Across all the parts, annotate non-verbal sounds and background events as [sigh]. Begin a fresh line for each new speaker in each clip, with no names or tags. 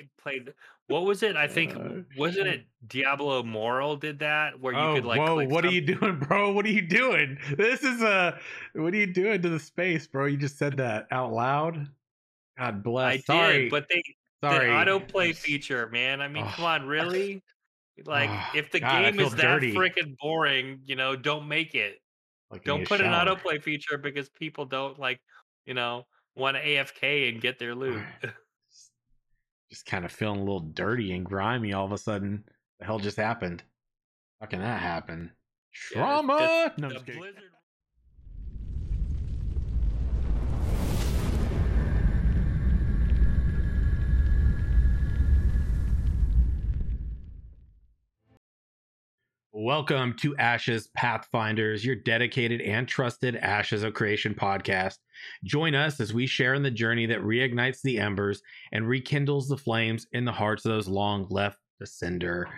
I played. What was it? I think
Uh,
wasn't it Diablo Immortal did that where you
oh,
could like.
whoa! What are you doing, bro? What are you doing? This is a. What are you doing to the space, bro? You just said that out loud. God bless.
I
Sorry,
did, but they
sorry.
the autoplay feature, man. I mean,
Oh.
come on, really? Like,
Oh,
if the
God,
game is that freaking boring, you know, don't make it.
Like,
Don't put an
shower.
autoplay feature because people don't like, you know, want to AFK and get their loot. [laughs]
Just, kind of feeling a little dirty and grimy all of a sudden. The hell just happened? How can that happen?
Yeah,
Trauma. no, I'm
the
kidding.
Blizzard
Welcome to Ashes Pathfinders, your dedicated and trusted Ashes of Creation podcast. Join us as we share in the journey that reignites the embers and rekindles the flames in the hearts of those long left to cinder.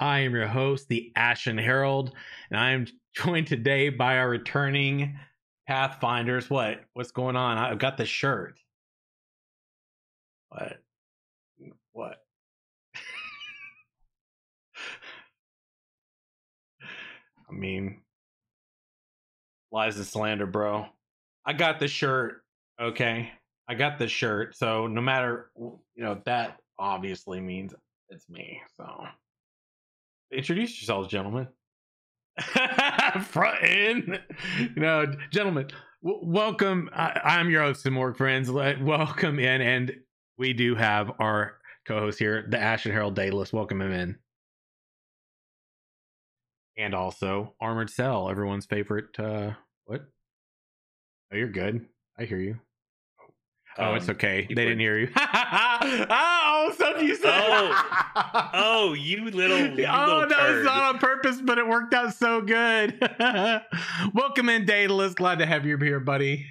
I am your host, the Ashen Herald, and I am joined today by our returning Pathfinders. What? What's going on? I've got the shirt. What? What? [laughs] I mean, lies and slander, bro. I got the shirt. Okay, I got the shirt. So no matter, you know, that obviously means it's me. So introduce yourselves, gentlemen. [laughs] Front end, you know, gentlemen. W- welcome. I- I'm your host, Morg friends. Let- Welcome in, and we do have our co-host here, the Ashen Herald Daedalus. Welcome him in and also Armored Cell, everyone's favorite. Uh, what? Oh, you're good. I hear you. Oh, it's
Um,
okay.
keep
They didn't hear you. [laughs] oh, stuff [laughs] you said.
Oh, you little. You [laughs]
oh
little
no, it's
turd.
not on purpose, but it worked out so good. Welcome in, Daedalus. Glad to have you here, buddy.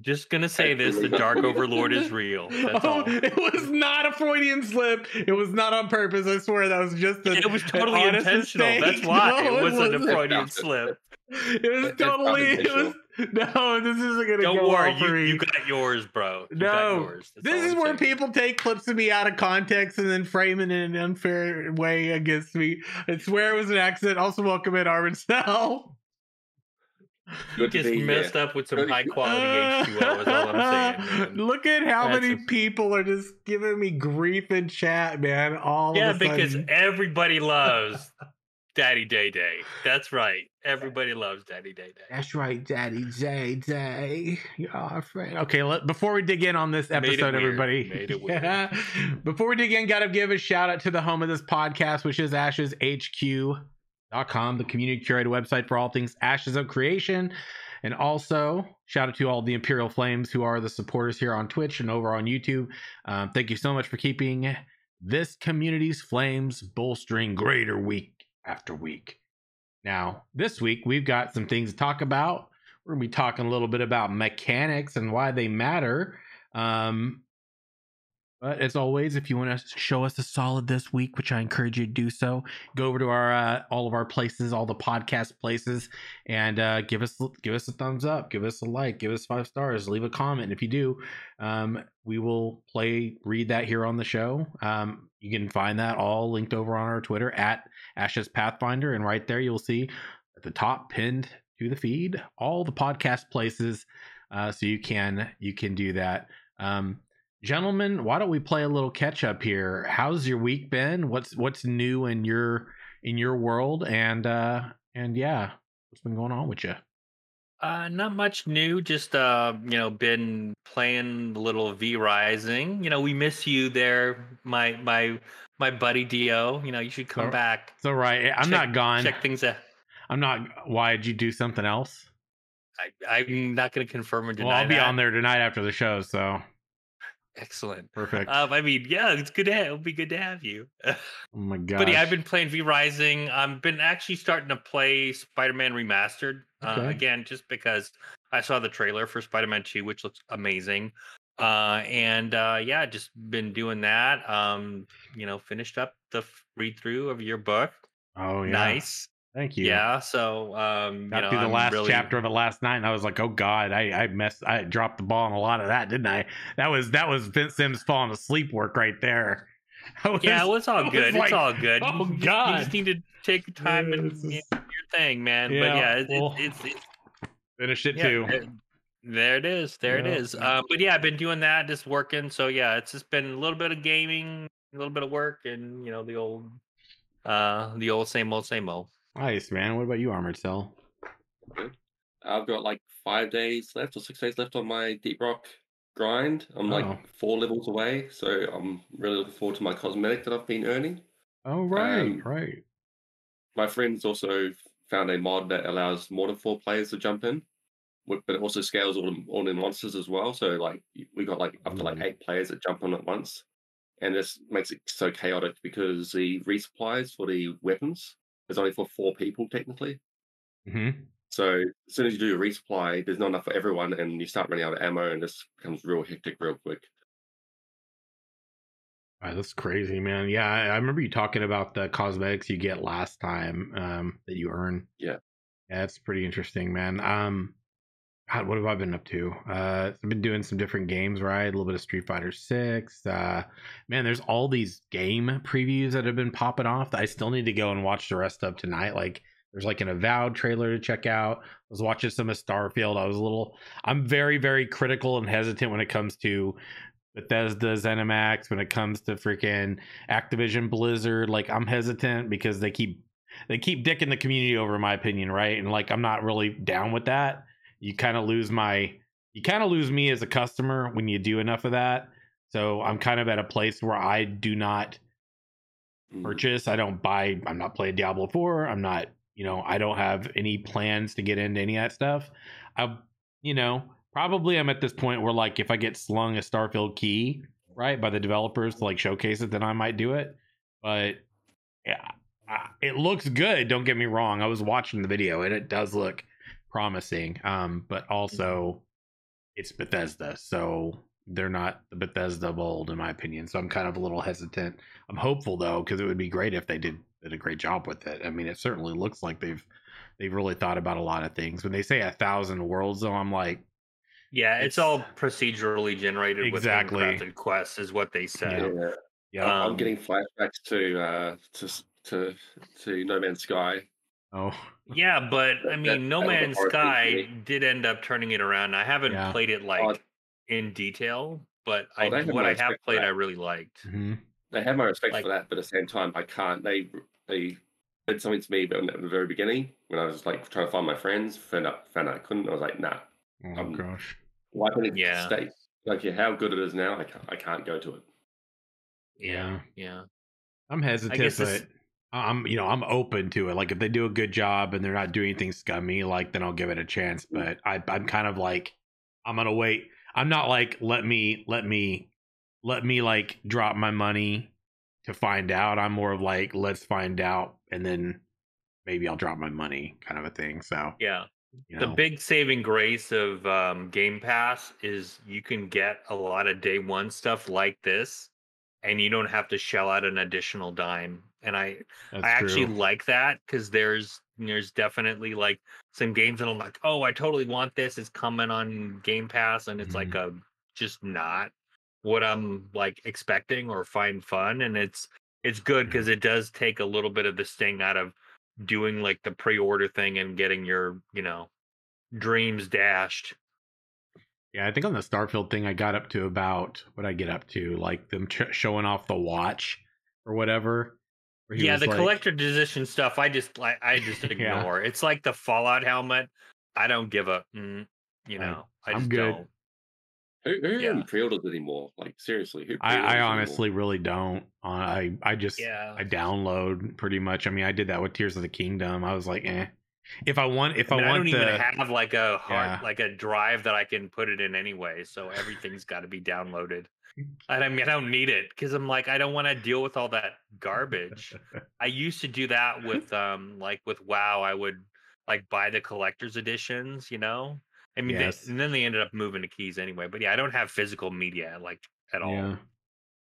Just gonna say this: the Dark Overlord is real. That's
oh,
all.
it was not a Freudian slip. It was not on purpose. I swear that was just a,
It was totally intentional.
mistake.
That's why
No,
it wasn't a
wasn't.
Freudian slip.
It was totally. It was
confidential. [laughs]
no. This isn't gonna
Don't
go
worry,
well for
you,
me.
you got yours, bro. You
No,
yours.
This is
I'm
where
saying.
people take clips of me out of context and then frame it in an unfair way against me. I swear it was an accident. Also, welcome in Armin Cell.
Good
just messed
here.
up with some high quality H2O. Is all I'm saying. [laughs] man.
Look at how
That's
many
a-
people are just giving me grief in chat, man. All
Yeah,
of a
because everybody loves Daddy Day Day. That's right. Everybody loves Daddy Day Day.
That's right, Daddy J Day. You're our friend. Okay, let, before we dig in on this episode, everybody.
Made it [laughs] weird.
Yeah. Before we dig in, gotta give a shout out to the home of this podcast, which is asheshq.com, the community curated website for all things Ashes of Creation. And also, shout out to all the Imperial Flames who are the supporters here on Twitch and over on YouTube. Um, thank you so much for keeping this community's flames bolstering greater week after week. Now, this week we've got some things to talk about. We're gonna be talking a little bit about mechanics and why they matter. Um, but as always, if you want to show us a solid this week, which I encourage you to do so, go over to our uh, all of our places, all the podcast places, and uh, give us give us a thumbs up, give us a like, give us five stars, leave a comment. If you do, um, we will play read that here on the show. Um, you can find that all linked over on our Twitter at Ashes Pathfinder, and right there you'll see at the top pinned to the feed all the podcast places, uh, so you can you can do that. Um, gentlemen, why don't we play a little catch up here? How's your week been? What's what's new in your in your world? And uh, and yeah, what's been going on with you?
Uh, not much new. Just uh, you know, been playing a little V Rising. You know, we miss you there, my my my buddy Dio. You know, you should come
Oh,
back.
It's all right. I'm
Check-
not gone.
Check things out.
I'm not. Why did you do something else?
I, I'm not going to confirm or deny.
well, I'll be
that.
on there tonight after the show, so
Excellent.
perfect.
Um, I mean, yeah, it's good to have. It'll be good to have you. [laughs]
oh my god.
But yeah, I've been playing V Rising. I've been actually starting to play Spider Man Remastered uh, again, just because I saw the trailer for Spider Man 2, which looks amazing. Uh, and uh, yeah, just been doing that. Um, you know, finished up the read through of your book.
Oh yeah.
Nice.
Thank you.
Yeah, so um,
Got
you know,
through the
I'm
last
really,
chapter of it last night, and I was like, "Oh God, I I messed, I dropped the ball on a lot of that, didn't I?" That was that was Vince Sims falling asleep work right there. [laughs] Was-
Yeah, well, it's all good.
like,
it's all good.
oh, God.
you just need to take time
Yeah,
and
this
you know, your thing, man.
Yeah,
but yeah, it,
well,
it's it's,
it
yeah,
too.
there- There it is. There
Yeah.
it is. Um, but yeah, I've been doing that, just working. So yeah, it's just been a little bit of gaming, a little bit of work, and you know the old, uh, the old same old same old.
Nice man. What about you, Armored Cell?
I've got like five days left or six days left on my deep rock grind. I'm
Oh.
like four levels away, so I'm really looking forward to my cosmetic that I've been earning.
Oh right,
Um,
right.
My friends also found a mod that allows more than four players to jump in, but it also scales all the all the monsters as well. So like we got like up to like
Mm.
eight players that jump on at once, and this makes it so chaotic because the resupplies for the weapons is only for four people technically.
hmm
So as soon as you do a resupply, there's not enough for everyone, and you start running out of ammo, and this becomes real hectic real quick.
Wow, that's crazy, man. Yeah, I, I remember you talking about the cosmetics you get last time um, that you earn.
Yeah.
yeah, that's pretty interesting, man. Um, God, what have I been up to? Uh, I've been doing some different games, right? A little bit of Street Fighter Six. Uh, man, there's all these game previews that have been popping off. That I still need to go and watch the rest of tonight. Like, there's like an Avowed trailer to check out. I was watching some of Starfield. I was a little. I'm very, very critical and hesitant when it comes to Bethesda, ZeniMax, when it comes to freaking Activision Blizzard, like I'm hesitant because they keep they keep dicking the community over, my opinion, right? And like I'm not really down with that. You kind of lose my you kind of lose me as a customer when you do enough of that. So I'm kind of at a place where I do not
Mm.
purchase. I don't buy. I'm not playing Diablo 4. I'm not, you know, I don't have any plans to get into any of that stuff. I, you know, probably I'm at this point where like if I get slung a Starfield key, right, by the developers to like showcase it, then I might do it. But yeah, it looks good. Don't get me wrong. I was watching the video and it does look promising. Um, but also it's Bethesda, so they're not the Bethesda mold, in my opinion. So I'm kind of a little hesitant. I'm hopeful though, because it would be great if they did did a great job with it. I mean, it certainly looks like they've they've really thought about a lot of things. When they say a thousand worlds, though, I'm like,
Yeah, it's,
It's-
all procedurally generated
Exactly.
with handcrafted quests, is what they said.
Yeah,
yeah,
I'm
Um,
getting flashbacks to uh to to to No Man's Sky.
Oh,
Yeah, but I
That-
mean, No
that was
Man's
hard thing for
Sky
me.
did end up turning it around. I haven't
Yeah.
played it like
Oh,
in detail, but
Oh,
I
they have
what I have played. I really liked.
mhm.
They have my respect
Like-
for that, but at the same time, I can't. They they did something to me but at the very beginning when I was like trying to find my friends. Found out found out I couldn't. I was like, nah.
oh
Um,
gosh,
Why couldn't it
Yeah.
stay? Like yeah, how good it is now, I can't. I can't go to it.
Yeah, yeah.
I'm hesitant, but
this-
I'm you know I'm open to it. Like if they do a good job and they're not doing anything scummy, like then I'll give it a chance. But I, I'm kind of like I'm gonna wait. I'm not like let me let me let me like drop my money to find out. I'm more of like let's find out and then maybe I'll drop my money kind of a thing. So
Yeah.
you
The big saving grace of um, Game Pass is you can get a lot of day one stuff like this, and you don't have to shell out an additional dime. And I,
that's
I actually
true.
like that because there's there's definitely like some games that I'm like, oh, I totally want this. It's coming on Game Pass, and it's like mm-hmm. a just not what I'm like expecting or find fun. And it's it's good mm-hmm. because it does take a little bit of the sting out of doing like the pre-order thing and getting your you know dreams dashed.
Yeah, I think on the Starfield thing, I got up to about what I get up to, like them ch- showing off the watch or whatever. Where he
Yeah,
was
the
like-
collector edition stuff, I just like I just [laughs]
Yeah.
ignore. It's like the Fallout helmet. I don't give a, mm, you know, I
I'm
just
good.
don't.
Who who
Yeah.
even pre-orders anymore? Like seriously, who?
I,
pre-orders
I
anymore?
honestly really don't. Uh, I I just
Yeah,
I download pretty much. I mean, I did that with Tears of the Kingdom. I was like, eh. If I want, if
I,
I,
mean, I
want
don't even have like a hard,
Yeah.
like a drive that I can put it in anyway. So everything's got to be downloaded. And I mean, I don't need it because I'm like, I don't want to deal with all that garbage. [laughs] I used to do that with um like with WoW. I would like buy the collector's editions, you know. I mean, they- and then they ended up moving to keys anyway. But yeah, I don't have physical media like at all.
yeah.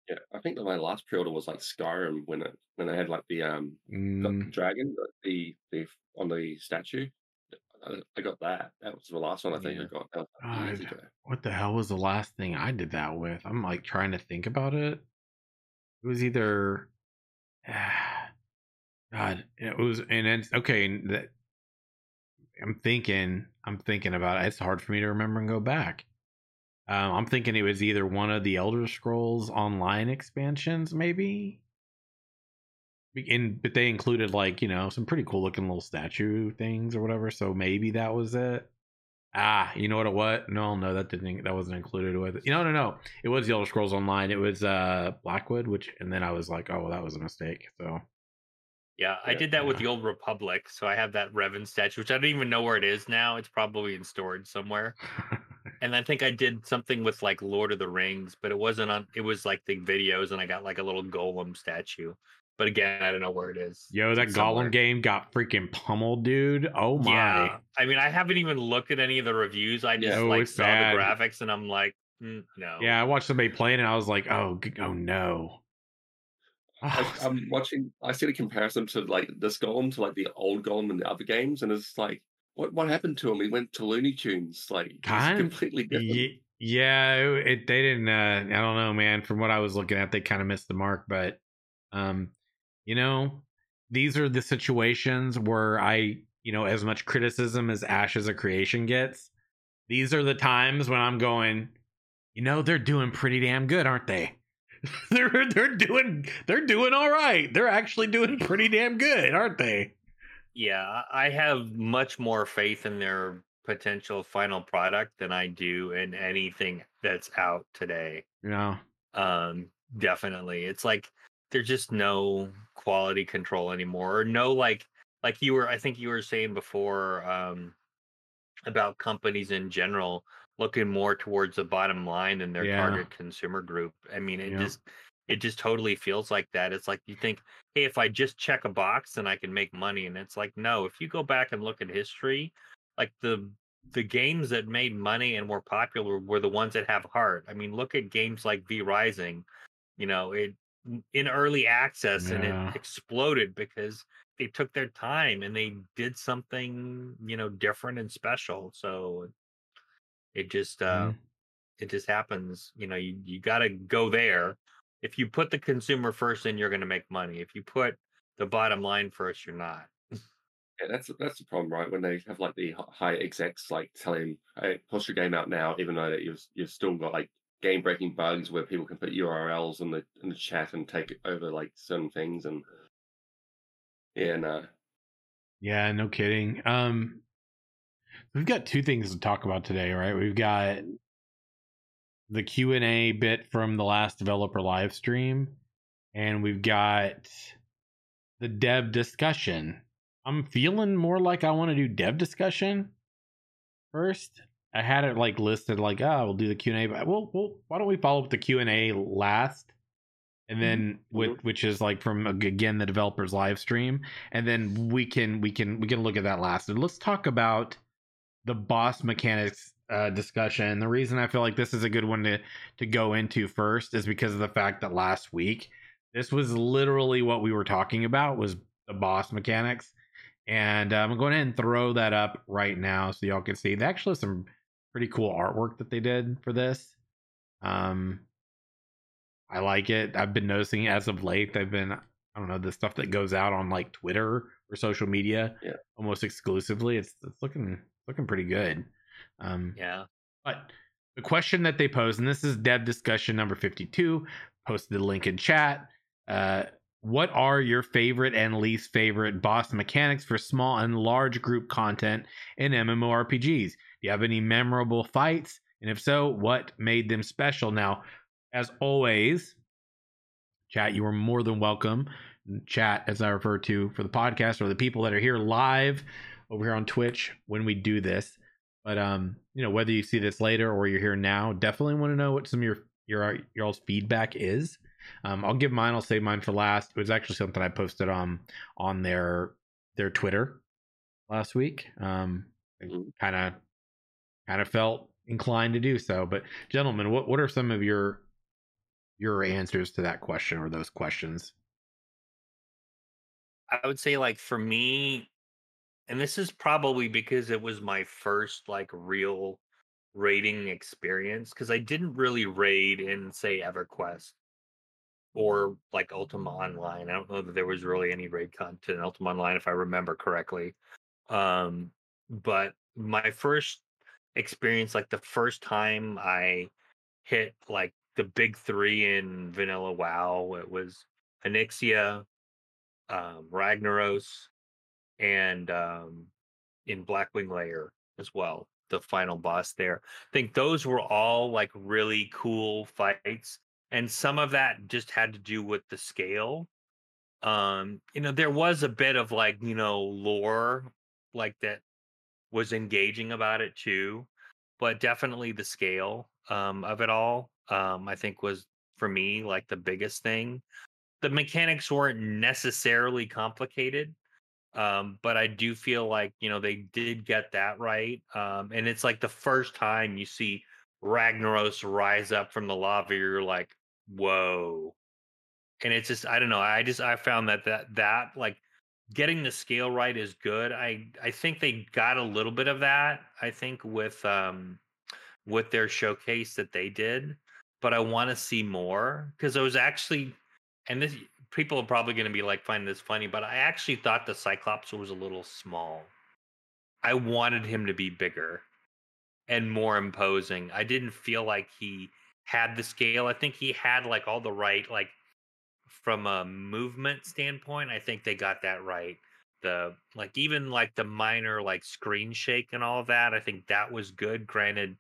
Yeah, I think that my last pre-order was like Skyrim when it when they had like the um
Mm,
the dragon, the the on the statue. I, got that. That was the last one I think I got. Like
God.
ago.
what the hell was the last thing I did that with? I'm like trying to think about it. It was either [sighs] God, it was and it's okay. That I'm thinking, I'm thinking about it. It's hard for me to remember and go back. Um, I'm thinking it was either one of the Elder Scrolls Online expansions, maybe. And but they included like you know some pretty cool looking little statue things or whatever. So maybe that was it. Ah, you know what it was? No, no, that didn't. That wasn't included with it. You know, no, no. It was the Elder Scrolls Online. It was uh Blackwood, which, and then I was like, oh, well, that was a mistake. So
Yeah, I
Yeah.
did that with the old Republic. So I have that Revan statue, which I don't even know where it is now. It's probably in storage somewhere. [laughs] And I think I did something with like Lord of the Rings, but it wasn't on. It was like the videos, and I got like a little Gollum statue. But again, I don't know where it is.
Yo, that
somewhere.
Gollum game got freaking pummeled, dude. Oh my.
Yeah, I mean, I haven't even looked at any of the reviews. I just
Yeah.
Oh,
like saw
bad.
the graphics, and I'm like, mm, no.
Yeah, I watched somebody playing and I was like, oh, g- oh no.
I, [sighs] I'm watching. I see the comparison to like this Gollum to like the old Gollum in the other games, and it's like, what what happened to him? He went to Looney Tunes. Like he's
Kind-
completely different.
Ye- yeah, it, it- they didn't. Uh, I don't know, man. From what I was looking at, they kind of missed the mark. But, um, you know, these are the situations where I, you know, as much criticism as Ashes of Creation gets, these are the times when I'm going, you know, they're doing pretty damn good, aren't they? [laughs] they're they're doing they're doing all right. They're actually doing pretty damn good, aren't they?
Yeah, I have much more faith in their potential final product than I do in anything that's out today.
You know,
Um, definitely. It's like there's just no quality control anymore. Or no like like you were I think you were saying before um about companies in general looking more towards the bottom line than their
Yeah.
target consumer group. I mean, it
Yeah.
just it just totally feels like that. It's like you think, hey, if I just check a box, then I can make money. And it's like, no, if you go back and look at history, like the the games that made money and were popular were the ones that have heart. I mean, look at games like V Rising. You know, it in early access and it exploded because they took their time and they did something, you know, different and special. So it just uh
Mhm.
it just happens. You know, you, you gotta go there. If you put the consumer first, then you're gonna make money. If you put the bottom line first, you're not.
Yeah, that's that's the problem, right? When they have like the high execs like telling, "Hey, push your game out now," even though that you've you've still got like game breaking bugs where people can put URLs in the in the chat and take over like certain things, and yeah, no,
Yeah, no kidding. Um we've got two things to talk about today, right? We've got the Q&A bit from the last developer live stream and we've got the dev discussion. I'm feeling more like I want to do dev discussion first. I had it like listed like, oh, we'll do the Q&A, but well, well why don't we follow up the Q&A last? And then with which is like from again the developers live stream and then we can we can we can look at that last. And let's talk about the boss mechanics uh, discussion. The reason i feel like this is a good one to to go into first is because of the fact that last week this was literally what we were talking about was the boss mechanics. And uh, i'm going to and throw that up right now so y'all can see. They actually have some pretty cool artwork that they did for this um i like it i've been noticing as of late they've been I don't know the stuff that goes out on like Twitter or social media,
Yeah.
almost exclusively. It's it's looking looking pretty good. Um,
Yeah.
but the question that they posed, and this is dev discussion number fifty-two, posted the link in chat. Uh, what are your favorite and least favorite boss mechanics for small and large group content in MMORPGs? Do you have any memorable fights? And if so, what made them special? Now, as always, chat, you are more than welcome. Chat, as I refer to for the podcast, or the people that are here live over here on Twitch when we do this. But um, you know, whether you see this later or you're here now, definitely want to know what some of your your your all's feedback is. Um, I'll give mine. I'll save mine for last. It was actually something I posted on on their their Twitter last week. Um, kind of kind of felt inclined to do so. But gentlemen, what what are some of your your answers to that question or those questions.
I would say like for me, and this is probably because it was my first like real raiding experience because I didn't really raid in say EverQuest or like Ultima Online. I don't know that there was really any raid content in Ultima Online if I remember correctly. Um, but my first experience, like the first time I hit like the big three in vanilla WoW, it was Onyxia, um, Ragnaros, and um, in Blackwing Lair as well, the final boss there. I think those were all like really cool fights, and some of that just had to do with the scale. Um, you know, there was a bit of like you know lore like that was engaging about it too, but definitely the scale um, of it all, um, I think was for me like the biggest thing. The mechanics weren't necessarily complicated, um, but I do feel like you know they did get that right, um, and it's like the first time you see Ragnaros rise up from the lava, you're like, whoa, and it's just I don't know, I just I found that that that like getting the scale right is good. I I think they got a little bit of that. I think with um with their showcase that they did, but I want to see more because I was actually and this people are probably going to be like finding this funny, but I actually thought the Cyclops was a little small. I wanted him to be bigger and more imposing. I didn't feel like he had the scale. I think he had like all the right like from a movement standpoint, I think they got that right. The like even like the minor like screen shake and all of that, I think that was good. Granted,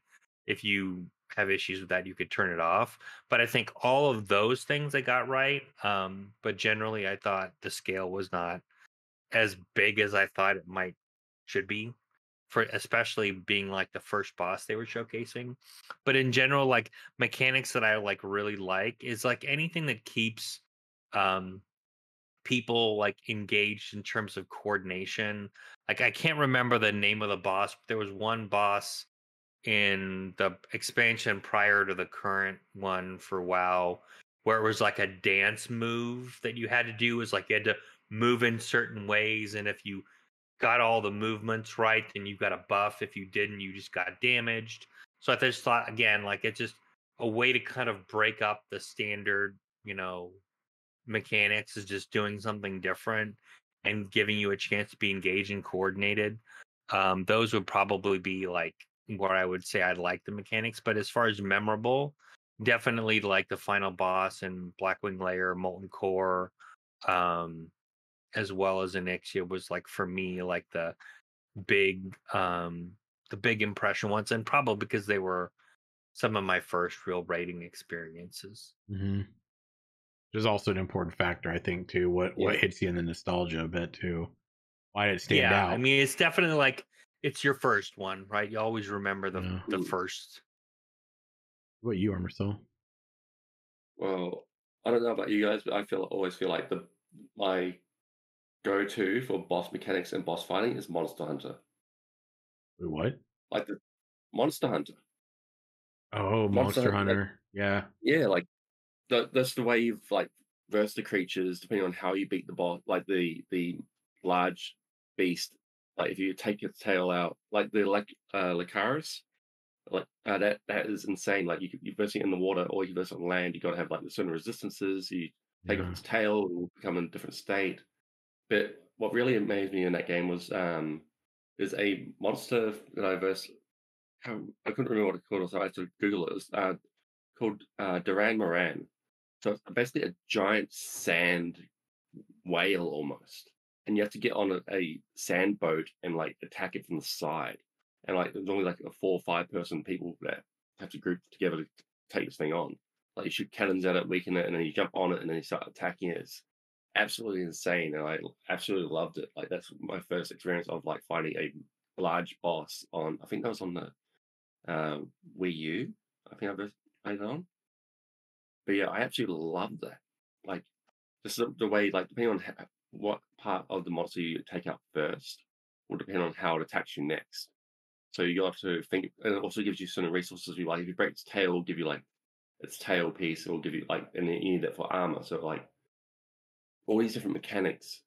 if you have issues with that, you could turn it off. But I think all of those things they got right. Um, but generally, I thought the scale was not as big as I thought it might should be especially being like the first boss they were showcasing but in general like mechanics that i like really like is like anything that keeps um people like engaged in terms of coordination like i can't remember the name of the boss but there was one boss in the expansion prior to the current one for wow where it was like a dance move that you had to do is like you had to move in certain ways and if you got all the movements right then you got a buff if you didn't you just got damaged so i just thought again like it's just a way to kind of break up the standard you know mechanics is just doing something different and giving you a chance to be engaged and coordinated. Um, those would probably be like where I would say I'd like the mechanics. But as far as memorable, definitely like the final boss and Blackwing Lair, Molten Core, um, as well as Onyxia was like for me like the big um the big impression ones and probably because they were some of my first real writing experiences.
Mm-hmm is also an important factor, I think, too. What yeah. what hits you in the nostalgia a bit too. Why did it stand yeah, out?
I mean, it's definitely like it's your first one, right? You always remember the yeah. the first.
What you, Armor Soul?
Well, I don't know about you guys, but I feel always feel like the my go to for boss mechanics and boss fighting is Monster Hunter.
Wait, what?
Like the Monster Hunter.
Oh, Monster, Monster Hunter. Hunter. yeah.
Yeah, like that, that's the way you've like versed the creatures depending on how you beat the boss like the the large beast like if you take its tail out like the like uh Lagiacrus, like uh, that that is insane like you you verse it in the water or you verse it on land you got to have like the certain resistances you take yeah. off its tail it will become in a different state but what really amazed me in that game was um there's a monster that I versed I couldn't remember what it called so I had to Google it. It was uh, called uh, Jhen Mohran. So it's basically a giant sand whale almost. And you have to get on a, a sand boat and like attack it from the side. And like there's only like a four or five person people that have to group together to take this thing on. Like you shoot cannons at it, weaken it, and then you jump on it and then you start attacking it. It's absolutely insane. And I absolutely loved it. Like that's my first experience of like fighting a large boss on I think that was on the uh, Wii U. I think I played it on. But yeah, I absolutely loved that. Like, just the, the way, like, depending on what part of the monster you take out first will depend on how it attacks you next. So you have to think, and it also gives you certain resources. You like, if you break its tail, it'll give you like its tail piece. It will give you like, and you need that for armor. So like all these different mechanics,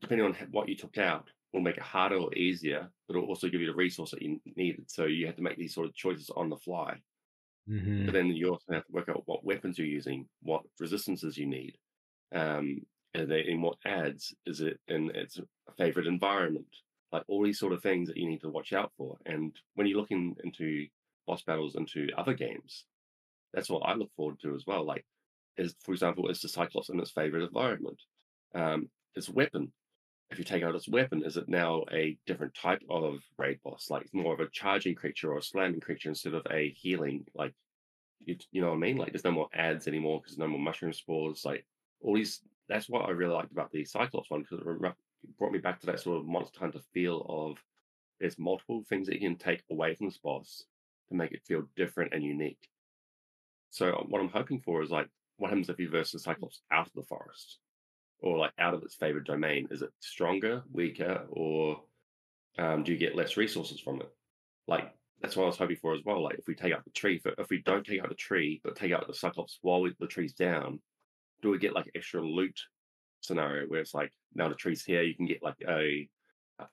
depending on what you took out, will make it harder or easier, but it'll also give you the resource that you needed. So you have to make these sort of choices on the fly.
Mhm.
But then you also have to work out what weapons you're using, what resistances you need, um, and then in what adds is it in its favorite environment, like all these sort of things that you need to watch out for. And when you're looking into boss battles into other games, that's what I look forward to as well. Like, is for example, is the Cyclops in its favorite environment? Um, its weapon. If you take out its weapon, is it now a different type of raid boss, like it's more of a charging creature or a slamming creature instead of a healing? Like, you, you know what I mean? Like, there's no more ads anymore because no more mushroom spores. Like, all these. That's what I really liked about the Cyclops one because it brought me back to that sort of Monster Hunter feel of there's multiple things that you can take away from this boss to make it feel different and unique. So what I'm hoping for is like, what happens if you verse the Cyclops out of the forest, or like out of its favorite domain? Is it stronger, weaker, or um, do you get less resources from it? Like that's what I was hoping for as well. Like if we take out the tree, if, if we don't take out the tree but take out the Cyclops while we, the tree's down, do we get like extra loot scenario where it's like now the tree's here, you can get like a,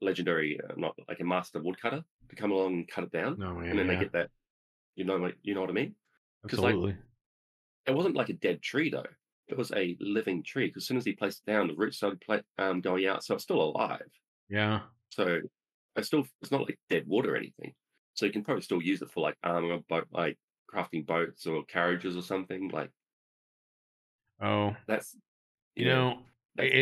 legendary, uh, not like a master woodcutter to come along and cut it down,
No, yeah,
and then
yeah.
they get that. You know, you know what I mean? 'cause, like,
Absolutely.
It wasn't like a dead tree though. It was a living tree because as soon as he placed it down, the roots started pla- um, going out, so it's still alive.
yeah.
So it's still it's not like dead wood or anything. So you can probably still use it for like armor, boat, like crafting boats or carriages or something. Like
Oh,
that's
you
yeah,
know,
that's-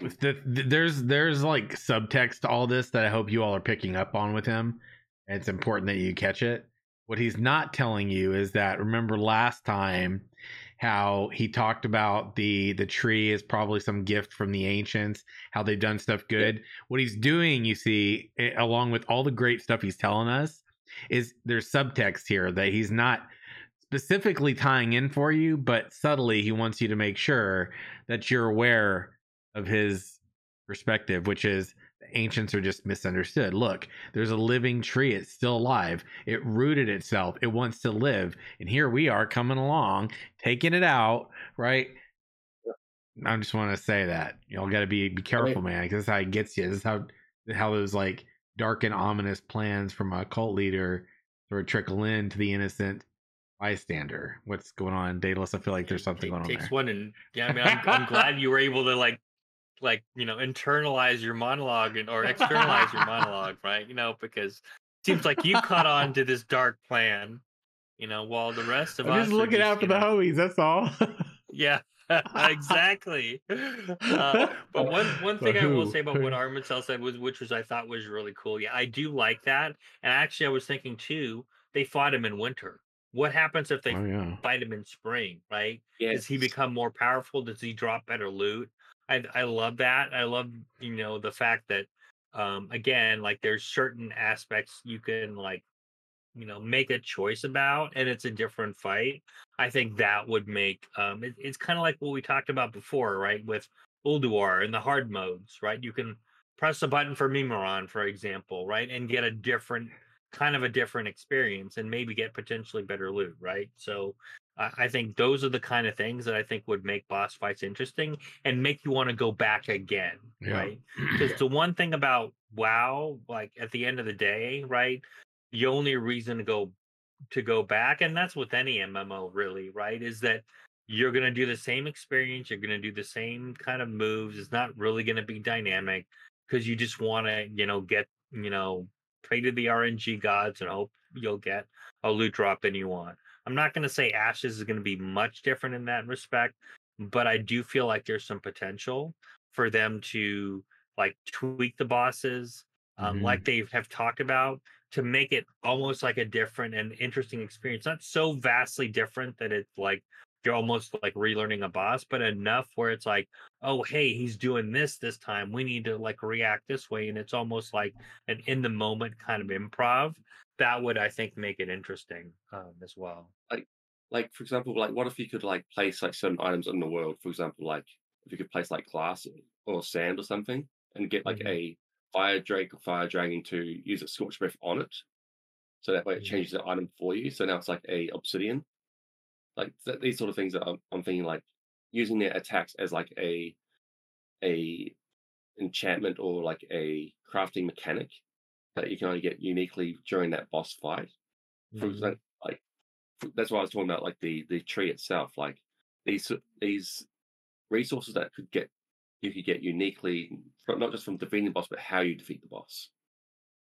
it's the, the, there's there's like subtext to all this that I hope you all are picking up on with him. And it's important that you catch it. What he's not telling you is that remember last time how he talked about the the tree is probably some gift from the ancients, how they've done stuff good. What he's doing, you see, eh, along with all the great stuff he's telling us, is there's subtext here that he's not specifically tying in for you, but subtly he wants you to make sure that you're aware of his perspective, which is ancients are just misunderstood. Look, there's a living tree, it's still alive, it rooted itself, it wants to live, and here we are coming along, taking it out, right? I just want to say that y'all got to be be careful, man, because this is how it gets you. This is how how those like dark and ominous plans from a cult leader sort of trickle in to the innocent bystander. What's going on, Daedalus? I feel like there's something
it
going on
takes
there.
one and yeah i mean I'm, I'm [laughs] glad you were able to like like you know internalize your monologue and or externalize your [laughs] monologue right you know because it seems like you caught on to this dark plan you know while the rest of
I'm
us
just looking out for the
know-
homies. That's all.
yeah [laughs] exactly uh, but [laughs] one one thing I will say about what Armitel said was, which was I thought was really cool. Yeah, I do like that. And actually, I was thinking too. They fought him in winter. What happens if they
oh yeah.
fight him in spring? Right?
yeah,
Does he become more powerful? Does he drop better loot? I I love that. I love you know the fact that um again like there's certain aspects you can like you know make a choice about and it's a different fight i think that would make um it, it's kind of like what we talked about before right with ulduar and the hard modes right you can press a button for Mimiron, for example right and get a different kind of a different experience and maybe get potentially better loot right so I I think those are the kind of things that I think would make boss fights interesting and make you want to go back again,
Yeah.
right? [clears throat] Because the one thing about WoW, like at the end of the day, right, the only reason to go to go back, and that's with any MMO really, right, is that you're gonna do the same experience, you're gonna do the same kind of moves. It's not really gonna be dynamic because you just want to, you know, get, you know, pray to the RNG gods and hope you'll get a loot drop than you want. I'm not going to say Ashes is going to be much different in that respect, but I do feel like there's some potential for them to like tweak the bosses, um,
Mhm.
like they have talked about, to make it almost like a different and interesting experience. Not so vastly different that it's like you're almost like relearning a boss, but enough where it's like, oh, hey, he's doing this this time. We need to like react this way, and it's almost like an in the moment kind of improv. That would, I think, make it interesting um, as well.
like like for example, like what if you could like place like certain items in the world? For example, like if you could place like glass or sand or something, and get like
Mhm.
a fire drake or fire dragon to use a scorch breath on it, so that way it
Mhm.
changes the item for you. So now it's like a obsidian. like th- these sort of things that I'm, I'm thinking like using their attacks as like a a enchantment or like a crafting mechanic that you can only get uniquely during that boss fight. For
Mhm.
example, like that's why I was talking about like the the tree itself, like these these resources that could get you could get uniquely from not just from defeating the boss, but how you defeat the boss.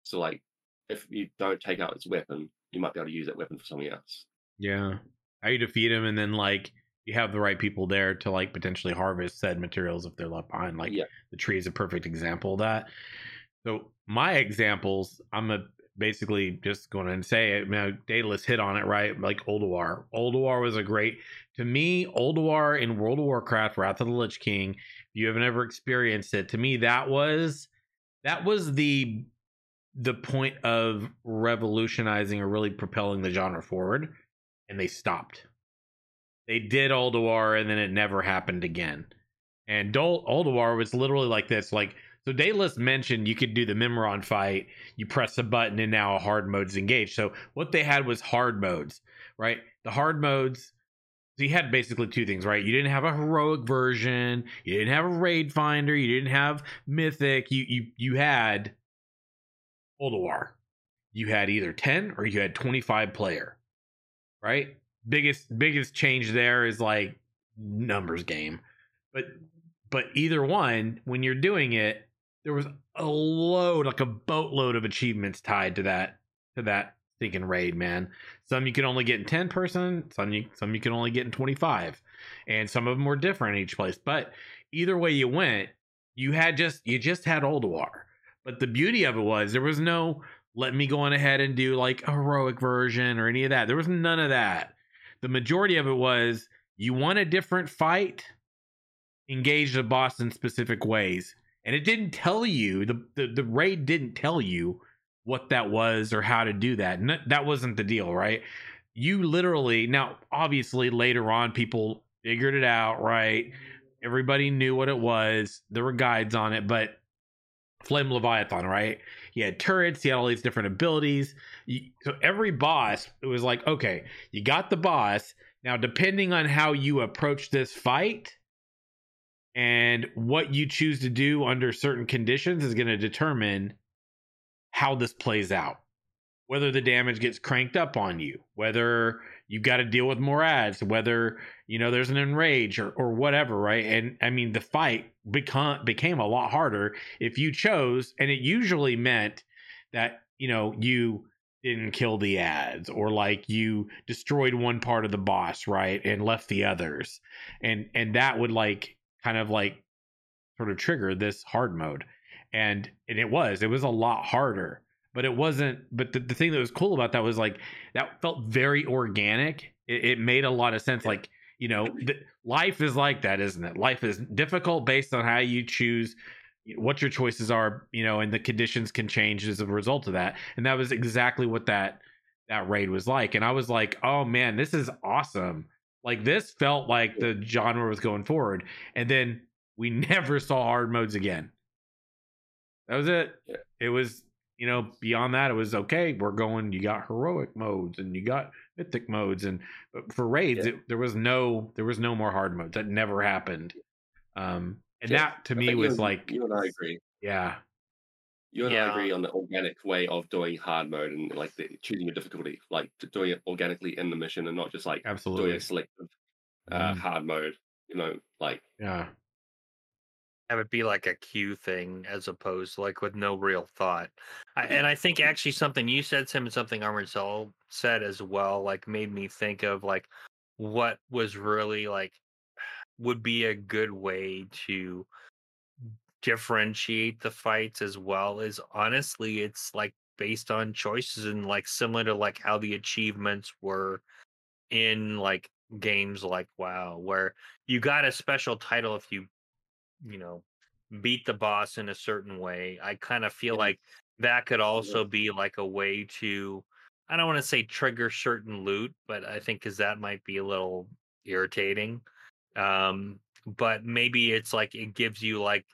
So like if you don't take out its weapon, you might be able to use that weapon for something else.
Yeah. How you defeat him, and then like you have the right people there to like potentially harvest said materials if they're left behind. Like
Yeah.
the tree is a perfect example of that. So my examples, I'm a basically just going to say it. Now, Daedalus hit on it right, like Ulduar. Ulduar was a great to me. Ulduar in World of Warcraft, Wrath of the Lich King. If you haven't ever experienced it, to me that was that was the the point of revolutionizing or really propelling the genre forward, and they stopped. They did Ulduar, and then it never happened again. And Dol- Ulduar was literally like this, like so. Daedalus mentioned you could do the Mimiron fight. You press a button, and now a hard mode's engaged. So what they had was hard modes, right? The hard modes. So you had basically two things, right? You didn't have a heroic version. You didn't have a raid finder. You didn't have mythic. You you you had Ulduar. You had either 10 or you had 25 player. Right? Biggest biggest change there is like numbers game. But but either one, when you're doing it, there was a load, like a boatload of achievements tied to that to that stinking raid, man. Some you can only get in 10 person, some you some you can only get in 25. And some of them were different in each place. But either way you went, you had just you just had Ulduar. But the beauty of it was there was no let me go on ahead and do like a heroic version or any of that. There was none of that. The majority of it was you want a different fight, engage the boss in specific ways. And it didn't tell you, the, the, the raid didn't tell you what that was or how to do that. And that wasn't the deal, right? You literally, now, obviously, later on, people figured it out, right? Everybody knew what it was. There were guides on it, but Flame Leviathan, right? He had turrets, he had all these different abilities. So every boss, it was like, okay, you got the boss. Now, depending on how you approach this fight and what you choose to do under certain conditions is going to determine how this plays out. Whether the damage gets cranked up on you, whether you got to deal with more ads, whether you know there's an enrage or, or whatever, right? And I mean the fight become became a lot harder if you chose, and it usually meant that you know you didn't kill the ads or like you destroyed one part of the boss, right, and left the others, and and that would like kind of like sort of trigger this hard mode, and and it was it was a lot harder but it wasn't but the, the thing that was cool about that was like that felt very organic. It, it made a lot of sense like you know th- life is like that isn't it? Life is difficult based on how you choose what your choices are you know and the conditions can change as a result of that. And that was exactly what that that raid was like. And i was like oh man this is awesome. Like this felt like the genre was going forward. And then we [laughs] never saw hard modes again. That was it. It was you know, beyond that, it was okay. We're going. You got heroic modes and you got mythic modes, and but for raids,
Yeah.
it, there was no there was no more hard modes. That never happened. Um, and
Yeah,
that to
I
me
think you
was
and-
like,
you and I agree.
yeah,
You and
Yeah.
I agree on the organic way of doing hard mode and like the, choosing your difficulty, like doing it organically in the mission and not just like
Absolutely.
doing a selective uh,
Mhm.
hard mode. You know, like
yeah,
have it be like a cue thing as opposed to like with no real thought. I, and I think actually something you said, Tim, and something Armored Soul said as well, like made me think of like what was really like would be a good way to differentiate the fights as well is honestly it's like based on choices and like similar to like how the achievements were in like games like WoW where you got a special title if you you know beat the boss in a certain way i kind of feel
Yeah.
like that could also be like a way to i don't want to say trigger certain loot but i think because that might be a little irritating um but maybe it's like it gives you like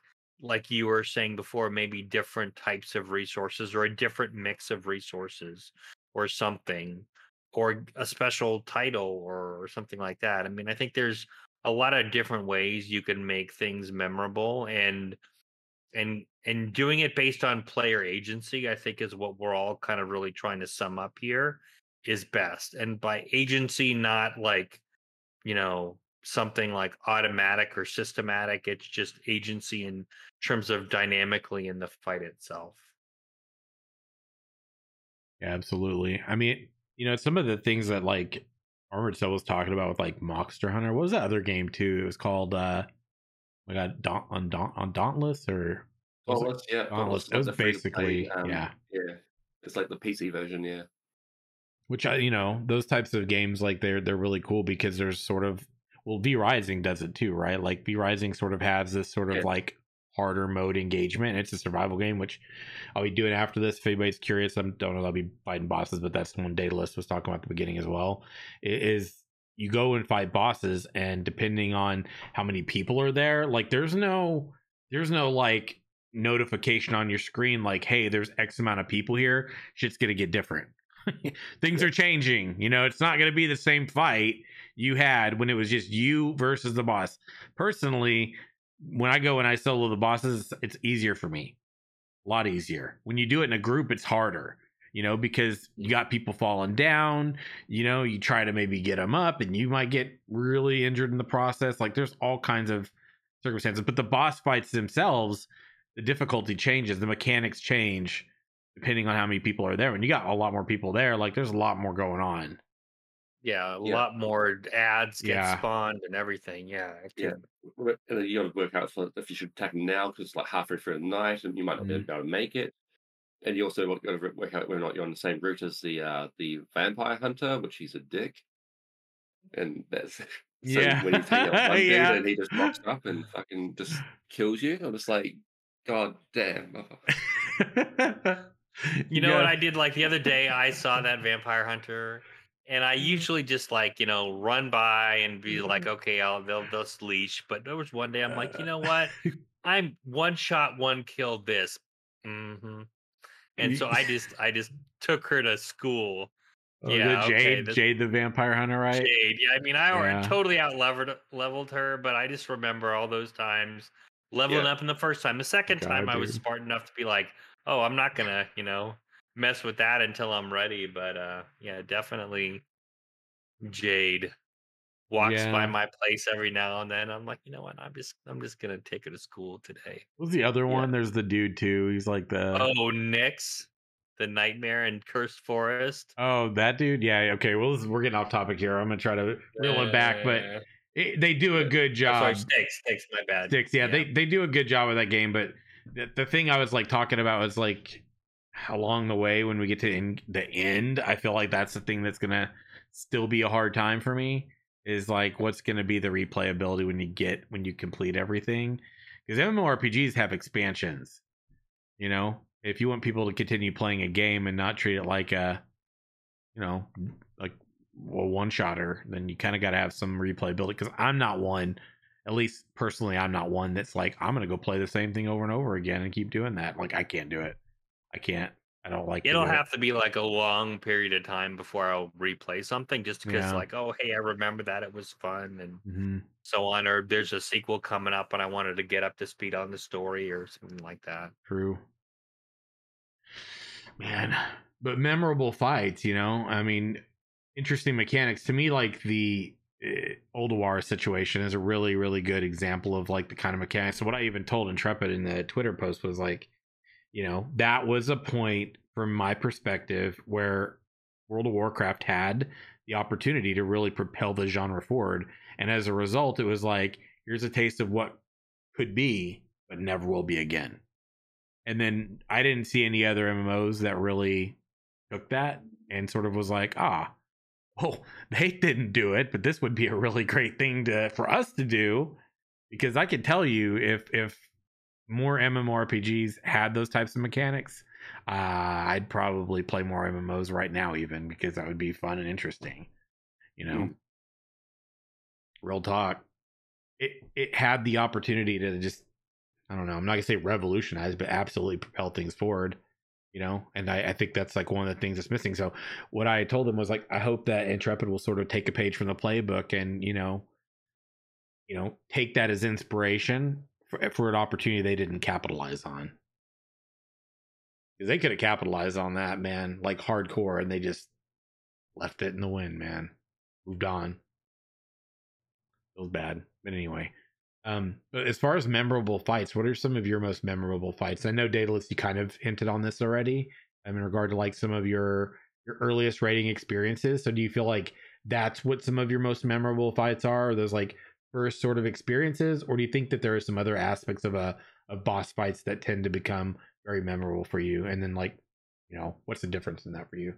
like you were saying before maybe different types of resources or a different mix of resources or something or a special title or, or something like that. I mean, I think there's a lot of different ways you can make things memorable and and and doing it based on player agency i think is what we're all kind of really trying to sum up here is best and by agency not like you know something like automatic or systematic it's just agency in terms of dynamically in the fight itself.
Yeah, absolutely i mean you know some of the things that like armored cell was talking about with like monster hunter what was that other game too it was called uh I got Daunt, on Daunt, on Dauntless or
Dauntless, yeah,
Dauntless. It was basically um, yeah,
yeah. It's like the PC version, yeah.
Which I, you know, those types of games like they're they're really cool because there's sort of well, V Rising does it too, right? Like V Rising sort of has this sort of yeah. like harder mode engagement. It's a survival game, which I'll be doing after this. If anybody's curious, I don't know. I'll be fighting bosses, but that's one Daedalus was talking about the beginning as well. It is you go and fight bosses and depending on how many people are there like there's no there's no like notification on your screen like hey there's x amount of people here shit's gonna get different [laughs] things are changing you know it's not gonna be the same fight you had when it was just you versus the boss personally when i go and i solo the bosses it's easier for me a lot easier when you do it in a group it's harder you know, because you got people falling down, you know, you try to maybe get them up and you might get really injured in the process. Like there's all kinds of circumstances, but the boss fights themselves, the difficulty changes, the mechanics change depending on how many people are there. When you got a lot more people there, like there's a lot more going on.
Yeah, a yeah. lot more ads get yeah. spawned and everything. Yeah,
yeah. And then you got to work out if you should attack now because it's like halfway through the night and you might not mm-hmm. be able to make it and you also got to work out whether or not you're on the same route as the uh, the vampire hunter, which he's a dick. And that's [laughs] so
yeah.
when you take out [laughs] one yeah. dude and he just rocks up and [laughs] fucking just kills you, I'm just like, God damn.
you know what I did like the other day? I saw that vampire hunter, and I usually just like you know run by and be like, mm-hmm. okay, I'll they'll they'll leash. But there was one day I'm like, you know what? [laughs] I'm one shot, one kill. This. Mm-hmm and so I just I just [laughs] took her to school.
Oh, yeah, Jade, okay, Jade the vampire hunter, right?
Jade. Yeah, I mean, I yeah. totally out leveled leveled her, but I just remember all those times leveling yeah. up in the first time. The second God, time, dude. I was smart enough to be like, "Oh, I'm not gonna, you know, mess with that until I'm ready." But uh, yeah, definitely Jade walks yeah. by my place every now and then. I'm like, you know what? I'm just I'm just gonna take her to school today.
What's the other one? There's the dude too. He's like the
oh Nyx, the nightmare and Cursed Forest.
Oh, that dude. Yeah. Okay. Well, we're getting off topic here. I'm gonna try to reel it back, but it, they do a uh, good job. Sorry,
sticks, sticks. My bad.
Sticks. Yeah, yeah, They they do a good job with that game, but the, the thing I was like talking about was like along the way when we get to the end. I feel like that's the thing that's gonna still be a hard time for me is like what's to be the replayability when you get when you complete everything because MMORPGs have expansions. You know, if you want people to continue playing a game and not treat it like a, you know, like a one shotter, then you kind of got to have some replayability. Because I'm not one, at least personally, I'm not one that's like I'm to go play the same thing over and over again and keep doing that. Like I can't do it. I can't. I don't like.
It'll have to be like a long period of time before I'll replay something, just because, yeah. like, oh, hey, I remember that it was fun and
mm-hmm.
so on. Or there's a sequel coming up, and I wanted to get up to speed on the story or something like that.
True, man. But memorable fights, you know. I mean, interesting mechanics to me. Like the uh, Ulduar situation is a really, really good example of like the kind of mechanics. So what I even told Intrepid in the Twitter post was like you know, that was a point from my perspective where World of Warcraft had the opportunity to really propel the genre forward. And as a result, it was like, here's a taste of what could be, but never will be again. And then I didn't see any other MMOs that really took that and sort of was like, ah, oh, [laughs] they didn't do it, but this would be a really great thing to for us to do. Because I can tell you if if more MMORPGs had those types of mechanics, uh, I'd probably play more MMOs right now, even because that would be fun and interesting. You know, mm. real talk. It it had the opportunity to just, I don't know, I'm not gonna say revolutionize, but absolutely propel things forward. you know and I, I think that's like one of the things that's missing so what i told them was like i hope that intrepid will sort of take a page from the playbook and you know you know take that as inspiration for, for an opportunity they didn't capitalize on they could have capitalized on that man like hardcore and they just left it in the wind man moved on feels bad but anyway um, but as far as memorable fights, what are some of your most memorable fights? I know Daedalus, you kind of hinted on this already. Um, in regard to like some of your your earliest raiding experiences. So do you feel like that's what some of your most memorable fights are? Or those like first sort of experiences, or do you think that there are some other aspects of a of boss fights that tend to become very memorable for you? And then like, you know, what's the difference in that for you?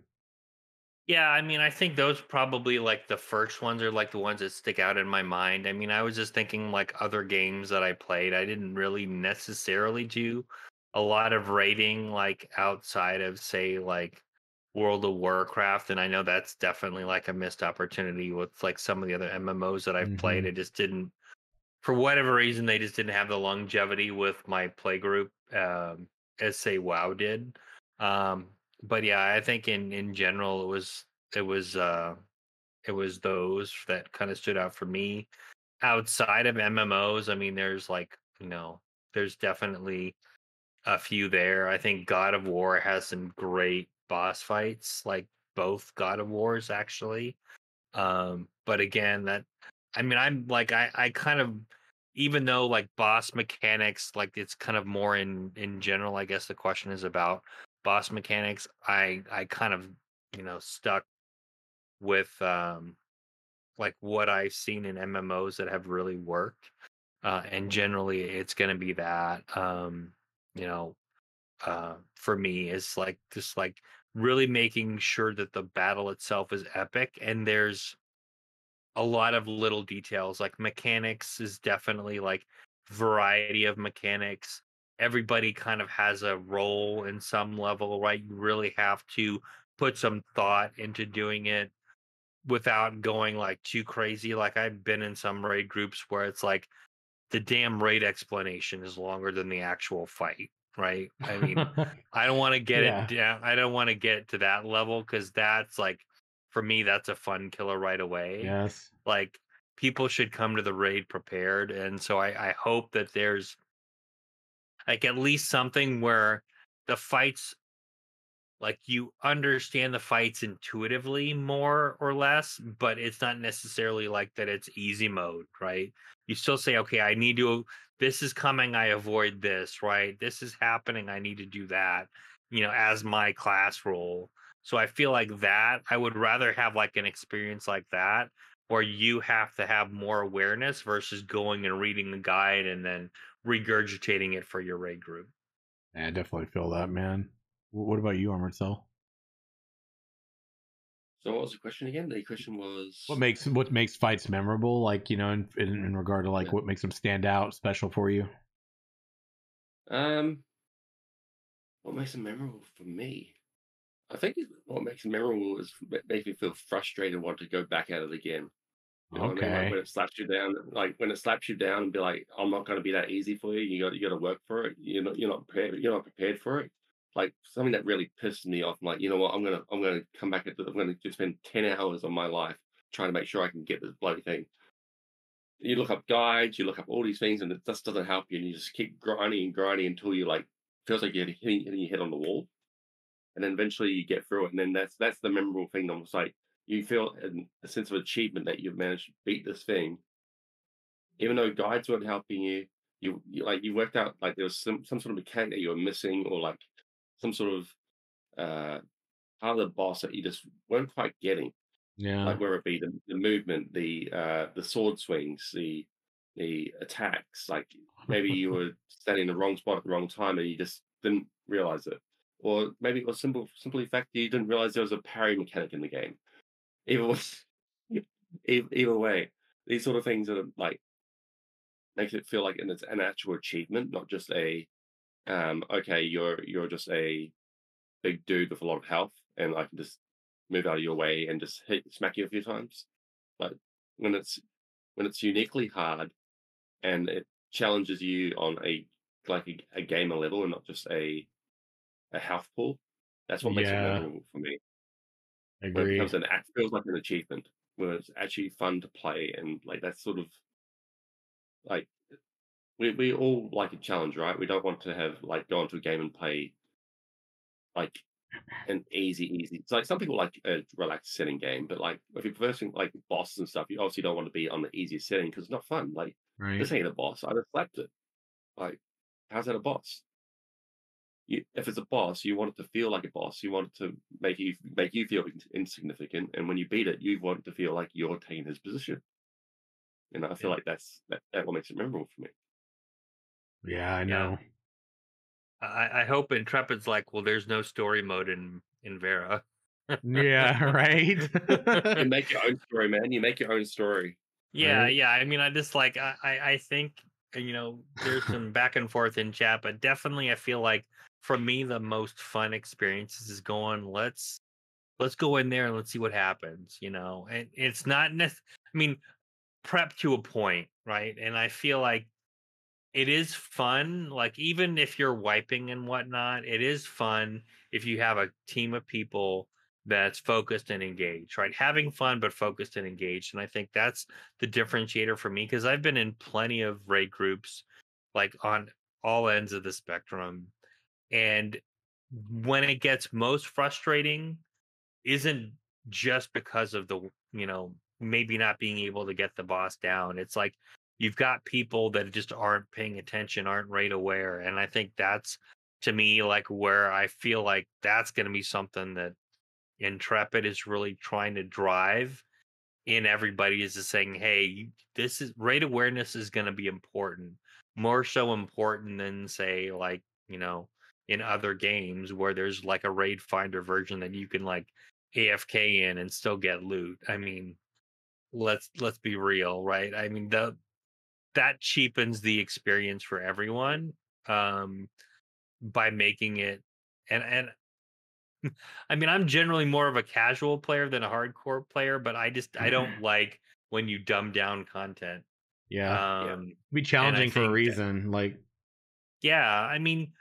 Yeah, I mean, I think those probably like the first ones are like the ones that stick out in my mind. I mean, I was just thinking like other games that I played. I didn't really necessarily do a lot of raiding like outside of say like World of Warcraft, and I know that's definitely like a missed opportunity with like some of the other MMOs that I've mm-hmm. played. It just didn't, for whatever reason, they just didn't have the longevity with my play group um, as say WoW did. Um, but yeah, I think in in general it was it was uh it was those that kind of stood out for me. Outside of MMOs, I mean, there's like you know, there's definitely a few there. I think God of War has some great boss fights, like both God of Wars actually. Um, but again, that I mean, I'm like I I kind of even though like boss mechanics, like it's kind of more in in general. I guess the question is about boss mechanics, I I kind of you know stuck with um like what I've seen in MMOs that have really worked. Uh, and generally it's going to be that um you know uh for me is like just like really making sure that the battle itself is epic and there's a lot of little details like mechanics is definitely like variety of mechanics everybody kind of has a role in some level, right? You really have to put some thought into doing it without going like too crazy. Like I've been in some raid groups where it's like the damn raid explanation is longer than the actual fight, right? I [laughs] mean, I don't want to get yeah. it down. I don't want to get to that level because that's like for me, that's a fun killer right away.
Yes.
Like people should come to the raid prepared. And so I, I hope that there's like at least something where the fights like you understand the fights intuitively more or less but it's not necessarily like that it's easy mode right you still say okay i need to this is coming i avoid this right this is happening i need to do that you know as my class role so i feel like that i would rather have like an experience like that where you have to have more awareness versus going and reading the guide and then regurgitating it for your raid group.
Yeah, I definitely feel that, man. What about you, Armored Cell?
So what was the question again? The question was
what makes what makes fights memorable, like you know, in in, in regard to like yeah. what makes them stand out, special for you.
Um, what makes them memorable for me? I think what makes them memorable is makes me feel frustrated, want to go back at it again. You know okay. I mean? Like when it slaps you down, like when it slaps you down and be like, I'm not going to be that easy for you. You got you got to work for it. You're not you're not prepared. You're not prepared for it. Like something that really pissed me off. I'm like, you know what? I'm gonna I'm gonna come back. At the, I'm gonna just spend ten hours of my life trying to make sure I can get this bloody thing. You look up guides, you look up all these things, and it just doesn't help you. And you just keep grinding and grinding until you like feels like you're hitting, hitting your head on the wall. And then eventually you get through it. And then that's that's the memorable thing. I'm like, you feel a sense of achievement that you've managed to beat this thing, even though guides weren't helping you. You, you like you worked out like there was some some sort of mechanic that you were missing, or like some sort of uh part of the boss that you just weren't quite getting.
Yeah,
like whether it be the, the movement, the uh the sword swings, the the attacks. Like maybe you [laughs] were standing in the wrong spot at the wrong time and you just didn't realize it, or maybe it was simple simply fact that you didn't realize there was a parry mechanic in the game either was, [laughs] either way, these sort of things are like makes it feel like it's an actual achievement, not just a um, okay, you're you're just a big dude with a lot of health, and I can just move out of your way and just hit smack you a few times. But when it's when it's uniquely hard and it challenges you on a like a, a gamer level and not just a a health pool. That's what makes it memorable for me. Where it becomes an act feels like an achievement, where it's actually fun to play and like that's sort of like we we all like a challenge, right? We don't want to have like go into a game and play like an easy, easy. It's like some people like a relaxed setting game, but like if you're versing like bosses and stuff, you obviously don't want to be on the easiest setting because it's not fun. Like
Right.
this ain't a boss. I just slapped it. Like, how's that a boss? You, if it's a boss, you want it to feel like a boss. You want it to make you make you feel insignificant, and when you beat it, you want it to feel like you're taking his position. Know, I feel
Yeah.
like that's that, that what makes it memorable for me.
Yeah, I
Yeah.
know.
I, I hope Intrepid's like, well, there's no story mode in in Verra.
Yeah, [laughs] right. [laughs] [laughs]
You make your own story, man. You make your own story.
Yeah,
Right.
yeah. I mean, I just like I I I think uh, you know there's some back and forth in chat, but definitely I feel like for me the most fun experiences is going. Let's let's go in there and let's see what happens. You know, and it's not. Nec- I mean, prep to a point, right? And I feel like it is fun. Like even if you're wiping and whatnot, it is fun if you have a team of people that's focused and engaged, right? Having fun but focused and engaged. And I think that's the differentiator for me because I've been in plenty of raid groups like on all ends of the spectrum. And when it gets most frustrating isn't just because of the, you know, maybe not being able to get the boss down. It's like you've got people that just aren't paying attention, aren't right aware. And I think that's to me like where I feel like that's going to be something that Intrepid is really trying to drive in everybody is just saying, hey, this is raid awareness is going to be important, more so important than say like, you know, in other games where there's like a raid finder version that you can like AFK in and still get loot. I mean, let's let's be real, right? I mean, the that cheapens the experience for everyone um by making it and and [laughs] I mean, I'm generally more of a casual player than a hardcore player, but I just I don't like when you dumb down content.
yeah.
Um
Be challenging for a
think that-
reason. Like
yeah, I mean,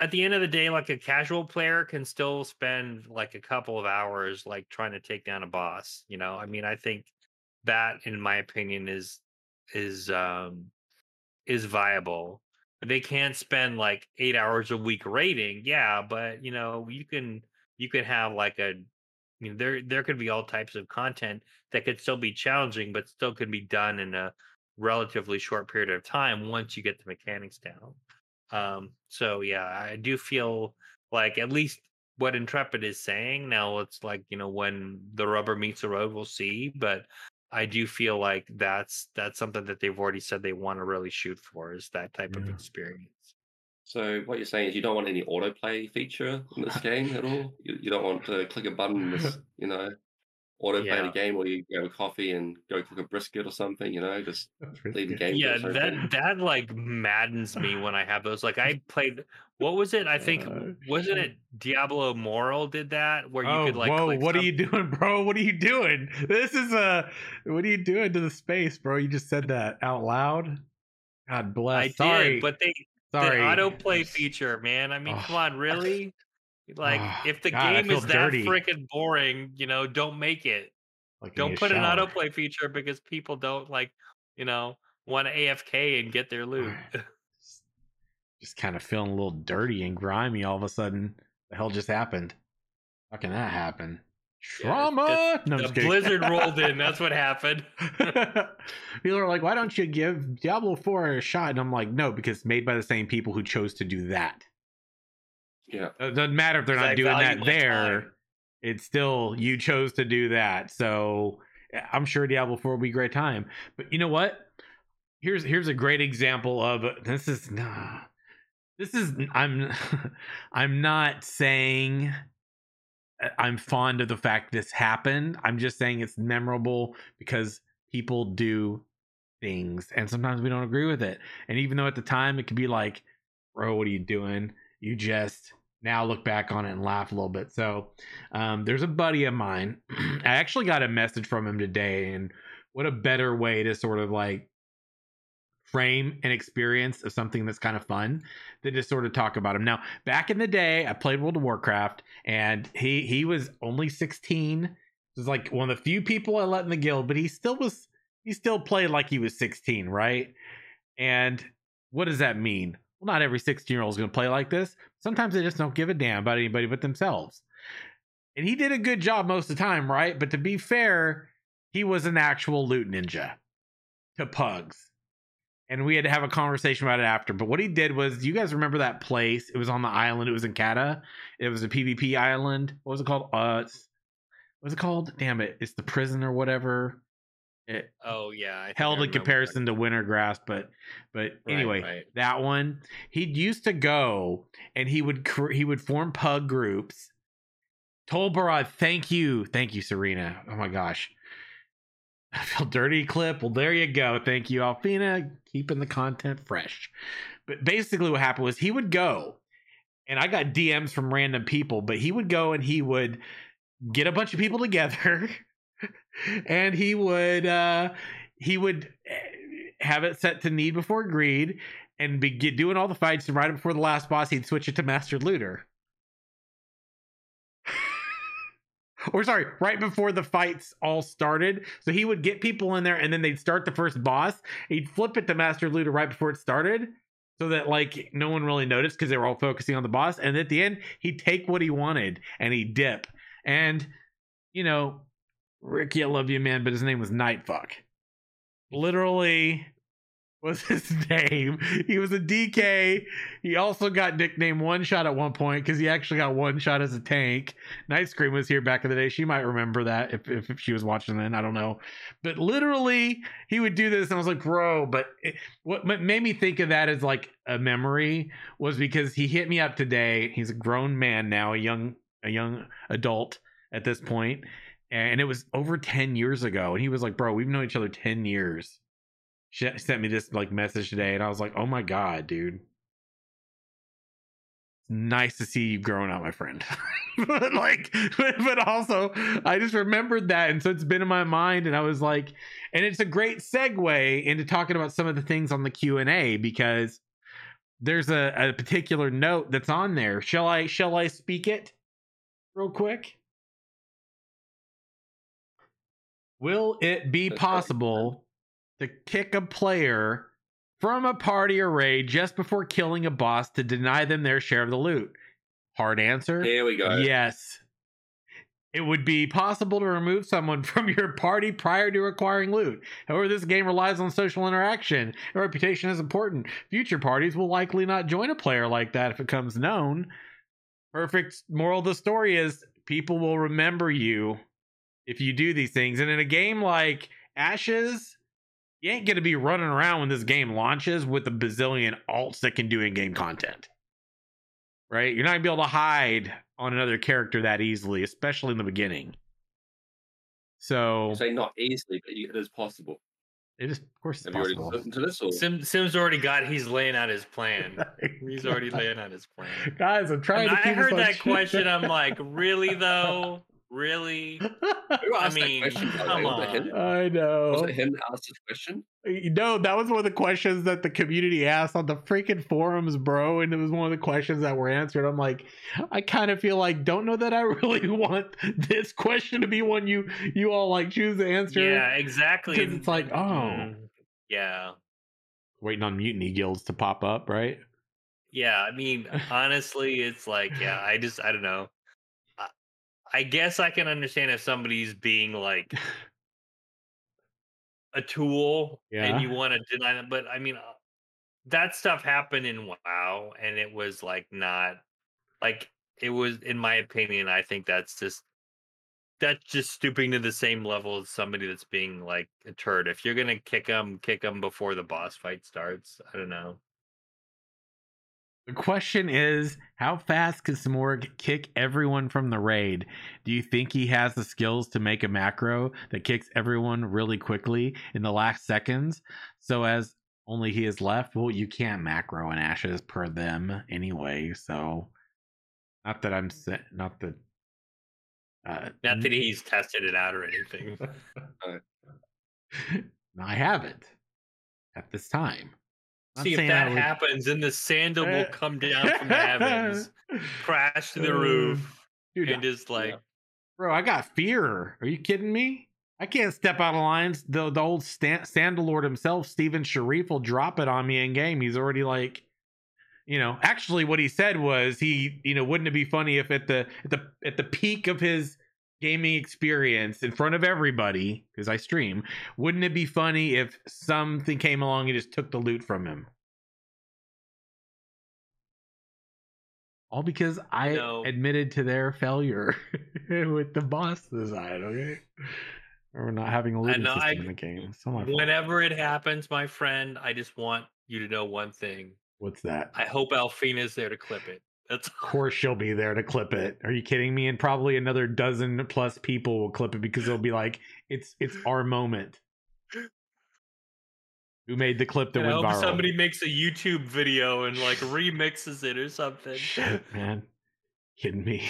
at the end of the day, like a casual player can still spend like a couple of hours like trying to take down a boss. You know, I mean, I think that, in my opinion, is is um is viable. They can't spend like eight hours a week raiding, yeah, but you know, you can you can have like a you know, there there could be all types of content that could still be challenging, but still could be done in a relatively short period of time once you get the mechanics down. Um, so yeah, I do feel like at least what Intrepid is saying now. It's like you know when the rubber meets the road, we'll see. But I do feel like that's that's something that they've already said they want to really shoot for is that type of experience.
So what you're saying is you don't want any autoplay feature in this game at all. You, you don't want to click a button, this, [laughs] you know, autoplay
Yeah.
the game, or you grab a coffee and go cook a brisket or something. You know, just
that's pretty
leave the game.
Yeah, that that like maddens me when I have those. Like I [laughs] played, what was it? I think
Uh,
wasn't it Diablo Immortal did that where you
oh,
could like
whoa! What are you [laughs] doing, bro? What are you doing? This is a. What are you doing to the space, bro? You just said that out loud. God bless.
I
Sorry,
did, but they
sorry.
the autoplay feature, man. I mean,
Oh.
come on, really? Like,
Oh, [sighs]
if the
God,
game is that freaking boring, you know, don't make it.
Like,
Don't put an
shower.
autoplay feature because people don't like, you know, want to AFK and get their loot. [sighs] [laughs]
Just, kind of feeling a little dirty and grimy all of a sudden. The hell just happened? How can that happen?
Yeah,
Trauma. no,
the blizzard rolled in. [laughs] That's what happened. [laughs]
people are like, why don't you give Diablo 4 a shot? And I'm like, no, because it's made by the same people who chose to do that.
yeah.
It doesn't matter if they're not doing that there.
time.
It's still you chose to do that. So eh, I'm sure Diablo 4 will be a great time. But you know what? Here's here's a great example of this is nah, this is I'm [laughs] I'm not saying uh, I'm fond of the fact this happened. I'm just saying it's memorable because people do things and sometimes we don't agree with it. And even though at the time it could be like, bro, what are you doing? You just now look back on it and laugh a little bit. So um, there's a buddy of mine. [clears throat] I actually got a message from him today, and what a better way to sort of like frame and experience of something that's kind of fun than just sort of talk about him. Now, back in the day, I played World of Warcraft, and he he was only 16. He was like one of the few people I let in the guild, but he still was he still played like he was 16, right? And what does that mean? Well, not every 16 year old is going to play like this. Sometimes they just don't give a damn about anybody but themselves. And he did a good job most of the time, right? But to be fair, he was an actual loot ninja to pugs. And we had to have a conversation about it after. But what he did was, you guys remember that place? It was on the island. It was in Cata. It was a PvP island. What was it called? Uh, what was it called? Damn it! It's the prison or whatever. It,
oh yeah,
held in comparison that. to Wintergrasp, but but anyway, right, right. that one he used to go and he would he would form pug groups. Tol Barad, thank you, thank you, Serena. Oh my gosh, [laughs] I feel dirty. Clip. Well, there you go. Thank you, Alfina, keeping the content fresh. But basically, what happened was he would go, and I got DMs from random people, but he would go and he would get a bunch of people together. [laughs] and he would uh he would eh, have it set to need before greed and be doing all the fights and right before the last boss he'd switch it to master looter [laughs] or sorry right before the fights all started. So he would get people in there and then they'd start the first boss. He'd flip it to master looter right before it started so that like no one really noticed because they were all focusing on the boss. And at the end he'd take what he wanted and he'd dip. And you know Ricky, I love you, man, but his name was Nightfuck. Literally was [laughs] his name. He was a DK. He also got nicknamed One Shot at one point because he actually got one shot as a tank. Night Scream was here back in the day. She might remember that if, if, if she was watching then. I don't know. But literally, he would do this, and I was like, bro. But it, what made me think of that as like a memory was because he hit me up today. He's a grown man now, a young a young adult at this point and it was over 10 years ago and he was like bro we've known each other 10 years she sent me this like message today and i was like oh my god dude. Nice to see you growing up my friend. [laughs] But like [laughs] but, but also i just remembered that and so it's been in my mind and i was like and it's a great segue into talking about some of the things on the q&a because there's a, a particular note that's on there. Shall i shall i speak it real quick? Will it be possible to kick a player from a party or raid just before killing a boss to deny them their share of the loot? Hard answer.
Here we go.
Yes. It would be possible to remove someone [laughs] from your party prior to acquiring loot. However, this game relies on social interaction. Your reputation is important. Future parties will likely not join a player like that if it comes known. Perfect moral of the story is people will remember you if you do these things. And in a game like Ashes, you ain't gonna be running around when this game launches with a bazillion alts that can do in-game content. Right? You're not gonna be able to hide on another character that easily, especially in the beginning. So
say not easily, but it is possible.
It is, of course,
Have possible. you already listened to this? Or?
Sim, Sim's already got. He's laying out his plan. [laughs] he's already laying out his plan.
Guys, I'm trying and to. I
heard that question. I'm [laughs] like, really though? Really? [laughs]
Who asked I mean, that question?
Come on. I know.
Was it him that asked this question?
No, that was one of the questions that the community asked on the freaking forums, bro. And it was one of the questions that were answered. I'm like, I kind of feel like, don't know that I [laughs] really want this question to be one you you all like choose to answer.
Yeah, exactly.
Because it's like, oh, mm,
yeah,
waiting on mutiny guilds to pop up, right?
Yeah, I mean, honestly, it's like, yeah, I just, I don't know. I guess I can understand if somebody's being like a tool yeah. and you want to deny them, but I mean, uh, that stuff happened in WoW, and it was like not like it was, in my opinion. I think that's just that's just stooping to the same level as somebody that's being like a turd. If you're gonna kick them, kick them before the boss fight starts. I don't know.
The question is, how fast can Simurgh kick everyone from the raid? Do you think he has the skills to make a macro that kicks everyone really quickly in the last seconds? So as only he is left? Well, you can't macro in ashes per them anyway, so not that I'm not that
uh, not that he's tested it out or anything. [laughs]
I haven't at this time.
See if that
would-
happens, then the sandal will
Uh,
come down from the heavens, [laughs] crash to the roof,
Dude,
and just like
bro, I got fear. Are you kidding me? I can't step out of lines. The the old Stan- Sandalord himself, Steven Sharif, will drop it on me in game. He's already like, you know, actually, what he said was he, you know, wouldn't it be funny if at the at the at the peak of his gaming experience in front of everybody, because I stream, wouldn't it be funny if something came along and just took the loot from him? All because I
No.
admitted to their failure [laughs] with the boss design, okay? Or not having a
know,
system
I-
in the game. So my fault.
whenever it happens, my friend, I just want you to know one thing.
What's that?
I hope Alfina's there to clip it. That's
Of course she'll be there to clip it. Are you kidding me? And probably another dozen plus people will clip it because they'll be like, "It's it's our moment." Who made the clip that
And I
went
hope
viral?
somebody makes a YouTube video and like [laughs] remixes it or something.
Shit, man, kidding me?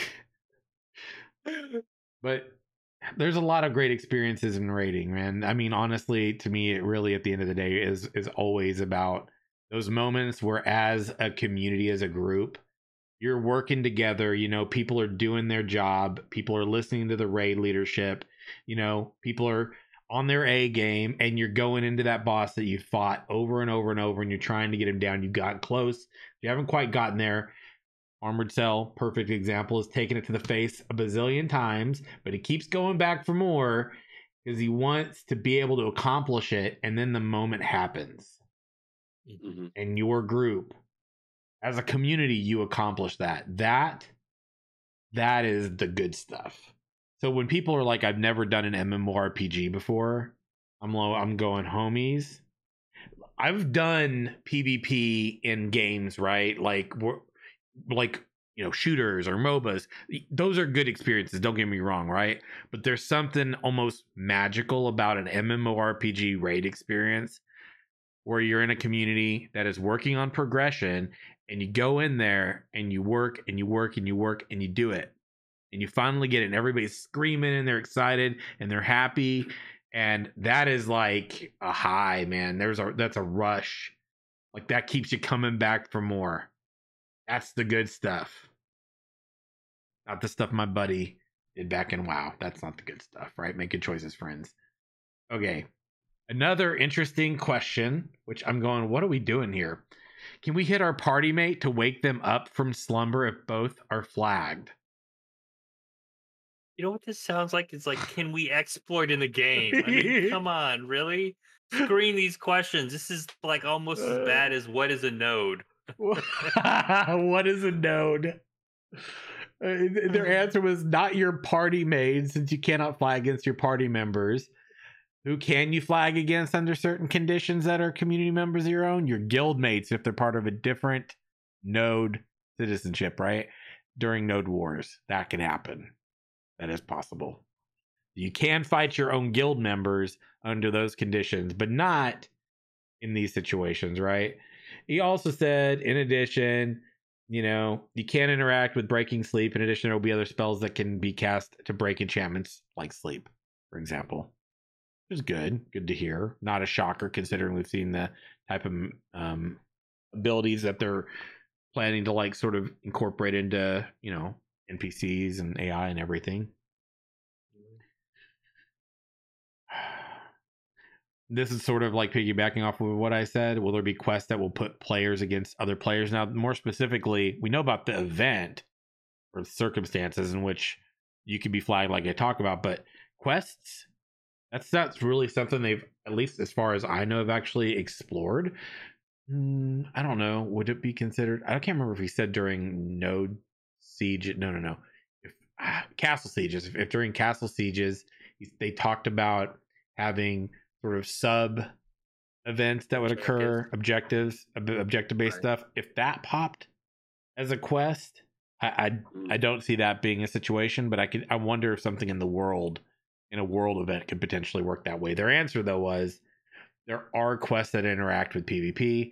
[laughs] But there's a lot of great experiences in raiding, man. I mean, honestly, to me, it really at the end of the day is is always about those moments where, as a community, as a group, you're working together. You know, people are doing their job. People are listening to the raid leadership. You know, people are on their A game, and you're going into that boss that you fought over and over and over, and you're trying to get him down. you got close. You haven't quite gotten there. Armored Cell, perfect example, has taken it to the face a bazillion times, but he keeps going back for more because he wants to be able to accomplish it. And then the moment happens,
Mhm.
and your group, as a community, you accomplish that. That, that is the good stuff. So when people are like, "I've never done an MMORPG before," I'm low. I'm going, homies. I've done PvP in games, right? Like like you know shooters or MOBAs. Those are good experiences. Don't get me wrong, right? But there's something almost magical about an MMORPG raid experience where you're in a community that is working on progression and you go in there and you work and you work and you work and you do it. And you finally get it and everybody's screaming and they're excited and they're happy. And that is like a high man. There's a that's a rush. Like that keeps you coming back for more. That's the good stuff. Not the stuff my buddy did back in wow. That's not the good stuff right? Making choices friends. Okay. Another interesting question which i'm going what are we doing here can we hit our party mate to wake them up from slumber if both are flagged
You know what this sounds like? It's like, can we exploit in the game? I mean, [laughs] come on, really? Screen these questions. This is like almost as bad as what is a node. [laughs]
what is a node? Uh, their [laughs] answer was not your party mate, since you cannot flag against your party members. Who can you flag against under certain conditions that are community members of your own? Your guild mates, if they're part of a different node citizenship, right? During node wars, that can happen. That is possible. You can fight your own guild members under those conditions, but not in these situations, right? He also said, in addition, you know, you can't interact with breaking sleep. In addition, there will be other spells that can be cast to break enchantments, like sleep, for example. Is good. Good to hear. Not a shocker considering we've seen the type of um, abilities that they're planning to like sort of incorporate into, you know, NPCs and AI and everything. [sighs] This is sort of like piggybacking off of what I said. Will there be quests that will put players against other players? Now, more specifically, we know about the event or circumstances in which you could be flagged, like I talk about, but quests, that's that's really something they've, at least as far as I know, have actually explored. Mm, I don't know. Would it be considered? I can't remember if he said during Node Siege. No, no, no. If ah, Castle Sieges, if, if during Castle Sieges, they talked about having sort of sub events that would occur, objectives, objective based
Right.
stuff. If that popped as a quest, I, I I don't see that being a situation, but I could I wonder if something in the world in a world event could potentially work that way. Their answer though was there are quests that interact with PvP.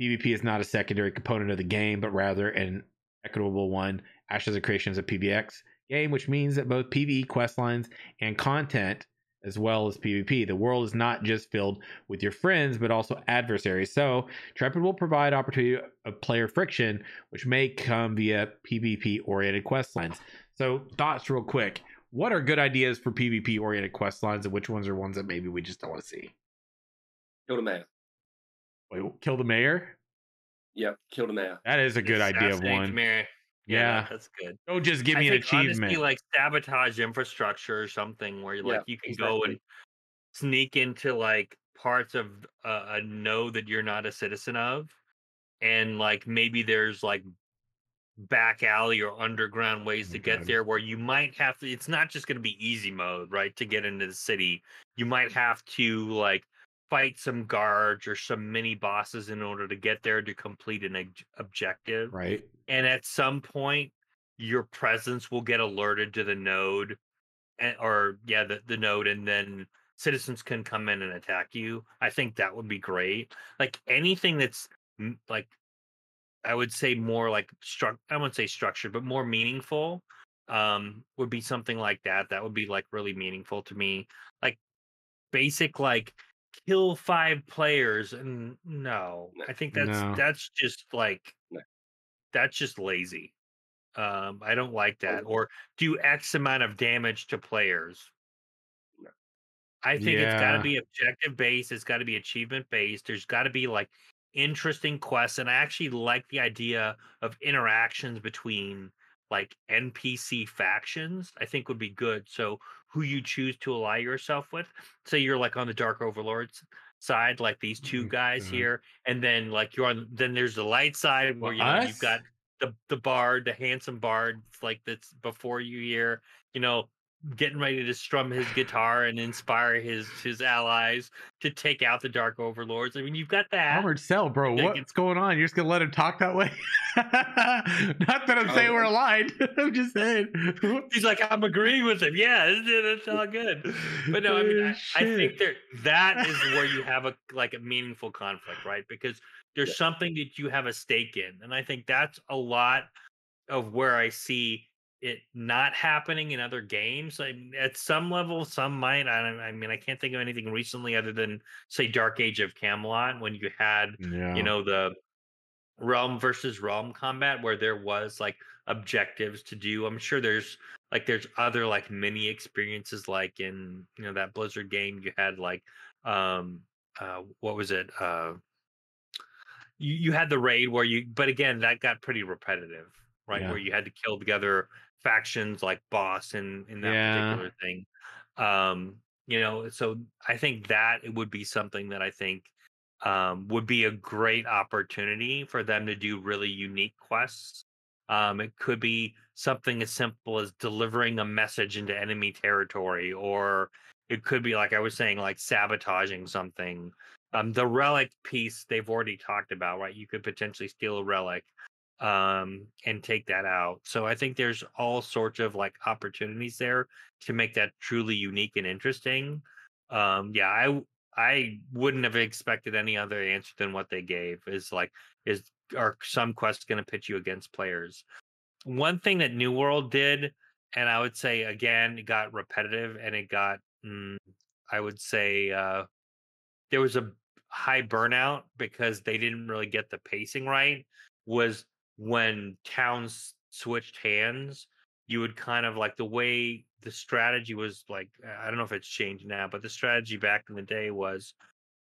PvP is not a secondary component of the game, but rather an equitable one. Ashes of Creation is a PvX game, which means that both PvE quest lines and content as well as PvP. The world is not just filled with your friends, but also adversaries. So, Intrepid will provide opportunity of player friction, which may come via PvP oriented quest lines. So, thoughts real quick. What are good ideas for PvP oriented quest lines, and which ones are ones that maybe we just don't want to see?
Kill the mayor.
Wait, kill the mayor?
Yep, kill the mayor.
That is a good idea of one.
Mayor. Yeah,
Yeah.
that's good.
Don't just give
I
me an
think
achievement.
honestly, like sabotage infrastructure or something where
Yeah,
like you can go and sneak into like parts of a, a node that you're not a citizen of, and like maybe there's like back alley or underground ways to get there where you might have to it's not just going to be easy mode right to get into the city. You might have to like fight some guards or some mini bosses in order to get there to complete an ob- objective.
Right?
and at some point your presence will get alerted to the node and, or yeah the, the node and then citizens can come in and attack you. I think that would be great. Like anything that's like i would say more like struck i wouldn't say structured but more meaningful um would be something like that that would be like really meaningful to me. Like basic like kill five players and no. I think that's
No.
that's just like that's just lazy um i don't like that.
Oh.
or do x amount of damage to players. I think it's got to be objective based it's got to be achievement based there's got to be like interesting quests and i actually like the idea of interactions between like npc factions i think would be good so who you choose to ally yourself with say you're like on the dark overlords side like these two
Mhm,
guys
mhm.
here and then like you're on then there's the light side where you know, you've got the the bard the handsome bard like that's before you here you know getting ready to strum his guitar and inspire his his allies to take out the dark overlords i mean you've got that
Armored Cell, bro.
Yeah,
What's going on? You're just gonna let him talk that way? [laughs] Not that I'm saying
Oh,
we're
uh,
aligned. [laughs] I'm just saying.
he's like i'm agreeing with him yeah it's, it's all good but no i mean I, I think
Shit.
there that is where you [laughs] have a like a meaningful conflict right because there's
Yeah.
something that you have a stake in and i think that's a lot of where i see it not happening in other games I, at some level some might I, don't- I mean i can't think of anything recently other than say dark age of camelot when you had
yeah.
you know the realm versus realm combat where there was like objectives to do i'm sure there's like there's other like mini experiences like in you know that blizzard game you had like um uh what was it uh you, you had the raid where you but again that got pretty repetitive right
Yeah.
where you had to kill together factions like boss in in that
Yeah.
particular thing um you know so i think that it would be something that i think um, would be a great opportunity for them to do really unique quests. Um, it could be something as simple as delivering a message into enemy territory, or it could be like I was saying, like sabotaging something. Um, the relic piece they've already talked about, right? You could potentially steal a relic um, and take that out. So I think there's all sorts of like opportunities there to make that truly unique and interesting. Um, yeah, I I wouldn't have expected any other answer than what they gave. Is like, is are some quests going to pit you against players? One thing that New World did, and I would say again, it got repetitive and it got, mm, I would say, uh, there was a high burnout because they didn't really get the pacing right. Was when towns switched hands, you would kind of like the way the strategy was like I don't know if it's changed now, but the strategy back in the day was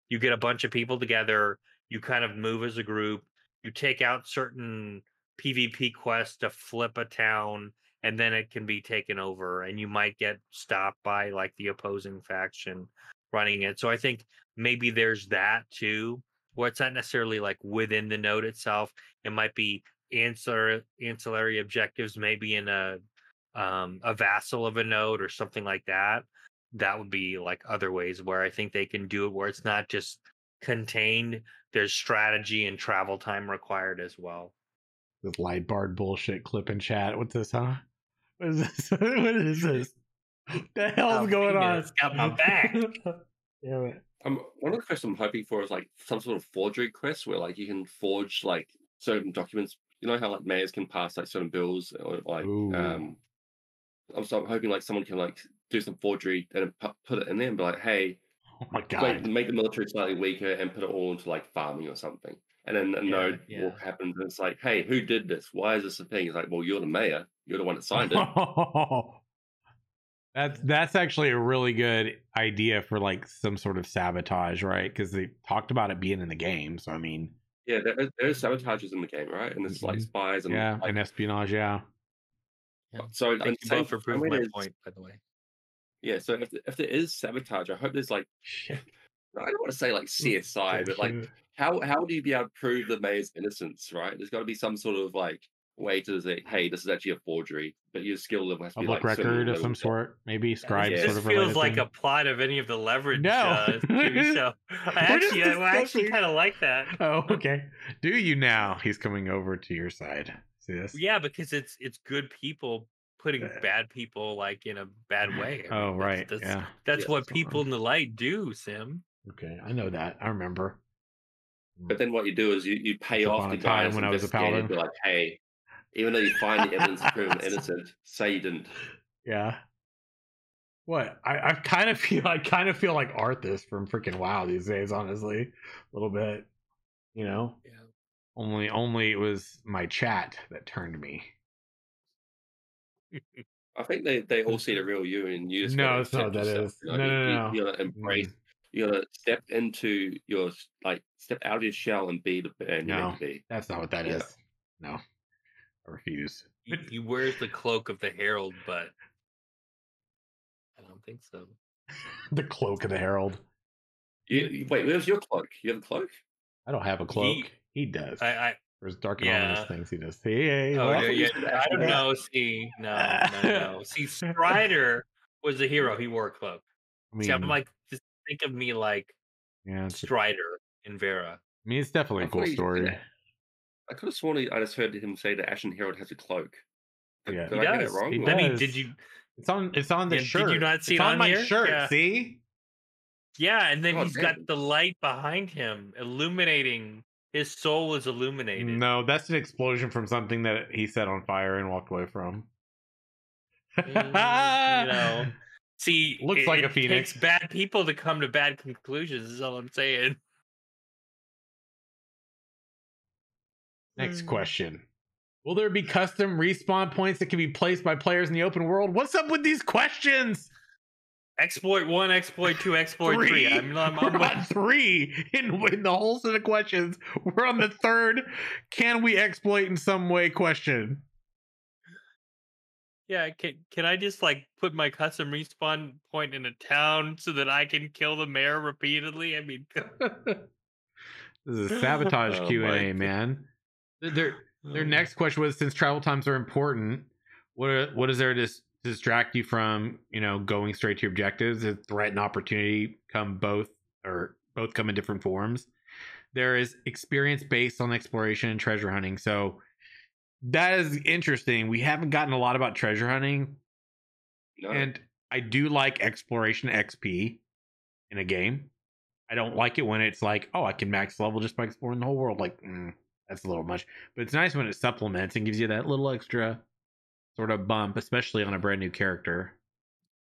you get a bunch of people together, you kind of move as a group, you take out certain PvP quests to flip a town, and then it can be taken over, and you might get stopped by like the opposing faction running it. So I think maybe there's that too, where it's not necessarily like within the node itself. It might be ancillary ancillary objectives, maybe in a um, a vassal of a node or something like that. That would be like other ways where I think they can do it where it's not just contained. There's strategy and travel time required as well.
This light bard bullshit clip in chat. What's this, huh? [laughs] What is this? [laughs] what is this? What [laughs] the hell's
Oh,
going on?
Venus got my back.
Damn it.
Um, one of the quests I'm hoping for is like some sort of forgery quest where like you can forge like certain documents. You know how like mayors can pass like certain bills or like
Ooh.
um. I'm so I'm hoping like someone can like do some forgery and put it in there and be like, hey,
Oh my
make,
god.
make the military slightly weaker and put it all into like farming or something. And then a
Yeah,
node
yeah.
walk happens and it's like, hey, who did this? Why is this a thing? It's like, well, you're the mayor. You're the one that [laughs] signed it.
that's that's actually a really good idea for like some sort of sabotage, right? Because they talked about it being in the game. So I mean,
yeah, there, is- there is sabotages in the game, right? And it's like
Mhm.
spies and
yeah,
like,
and espionage, yeah.
so and
Thank you
same-
both for
same
proving
way
my
there's-
point, by the way.
Yeah, so if if there is sabotage, I hope there's like
Shit.
I don't want to say like CSI, but like how how do you be able to prove the mayor's innocence, right? There's got to be some sort of like way to say, hey, this is actually a forgery, but your skill level has to be
public
like certain
record of some sort, maybe scribe
Yeah.
sort
This
of
feels like
thing.
a plot of any of the leverage
No.
uh, TV show. [laughs] I actually,
just
I actually kind of like that. [laughs]
Oh, okay. Do you now? He's coming over to your side. See this?
Yeah, because it's it's good people putting
Uh,
bad people like in a bad way. I
Oh,
mean, that's-
right.
That's,
yeah.
that's
Yeah,
what
that's
people
I'm-
in the light do, Sim.
Okay. I know that. I remember.
But then what you do is you, you pay
Once
off the
a time when I was a
investigating,
paladin.
Be like, hey, even though you find the evidence to prove him [laughs] innocent, say you didn't.
Yeah. What? I, I kind of feel [laughs] I kind of feel like Arthas from freaking WoW these days, honestly. A little bit. You know?
Yeah.
Only only it was my chat that turned me. [laughs]
I think they, they all see the real you, and you just
No,
gotta
that's not what that
yourself,
is.
you know,
No,
you,
no, no, no.
You gotta embrace.
Mm.
You gotta step into your like step out of your shell and be the man you're
No.
to be.
That's not what that is.
Yeah.
No. I refuse.
He, he wears the cloak of the herald, but I don't think so. [laughs]
the cloak of the herald.
You, wait, where's your cloak? You have a cloak?
I don't have a cloak. He, does.
I, I
his dark and ominous
Yeah.
things, he does. Hey,
oh
well,
yeah, yeah, I don't know. See, no, no, [laughs] no. See, Strider was a hero. He wore a cloak.
I
See, I'm like, just think of me like
yeah,
Strider in Verra.
I mean, it's definitely a cool story.
That. I could have sworn he- I just heard him say that Ashen Herald has a cloak. Did,
Yeah.
did
He
I get it wrong?
He
or-
I mean, did you?
It's on. It's on the
Yeah, did
shirt.
you not see
it's
it
on,
on
my
here?
shirt.
Yeah.
See?
Yeah, and then
Oh,
he's got the light behind him, illuminating. His soul is illuminated.
No, that's an explosion from something that he set on fire and walked away from.
Mm, you know, [laughs] see,
Looks
it-
like a
it
phoenix.
Takes bad people to come to bad conclusions. Is all I'm saying.
Next
Mm.
question. Will there be custom respawn points that can be placed by players in the open world? What's up with these questions?
Exploit one, exploit two, exploit three. I'm, I'm, I'm
We're on three in, in the whole set of questions. We're on the third. Can we exploit in some way? Question.
yeah. Can can I just like put my custom respawn point in a town so that I can kill the mayor repeatedly? I mean, [laughs]
this is a sabotage
Oh
Q and
my
A,
God.
man. Their [sighs] their
um,
next question was: Since travel times are important, what what is there to distract you from you know going straight to your objectives? Is threat and opportunity come both or both come in different forms? There is experience based on exploration and treasure hunting, so that is interesting. We haven't gotten a lot about treasure hunting,
No.
and I do like exploration XP in a game. I don't like it when it's like, oh, I can max level just by exploring the whole world. Like, mm, that's a little much. But it's nice when it supplements and gives you that little extra sort of bump, especially on a brand new character.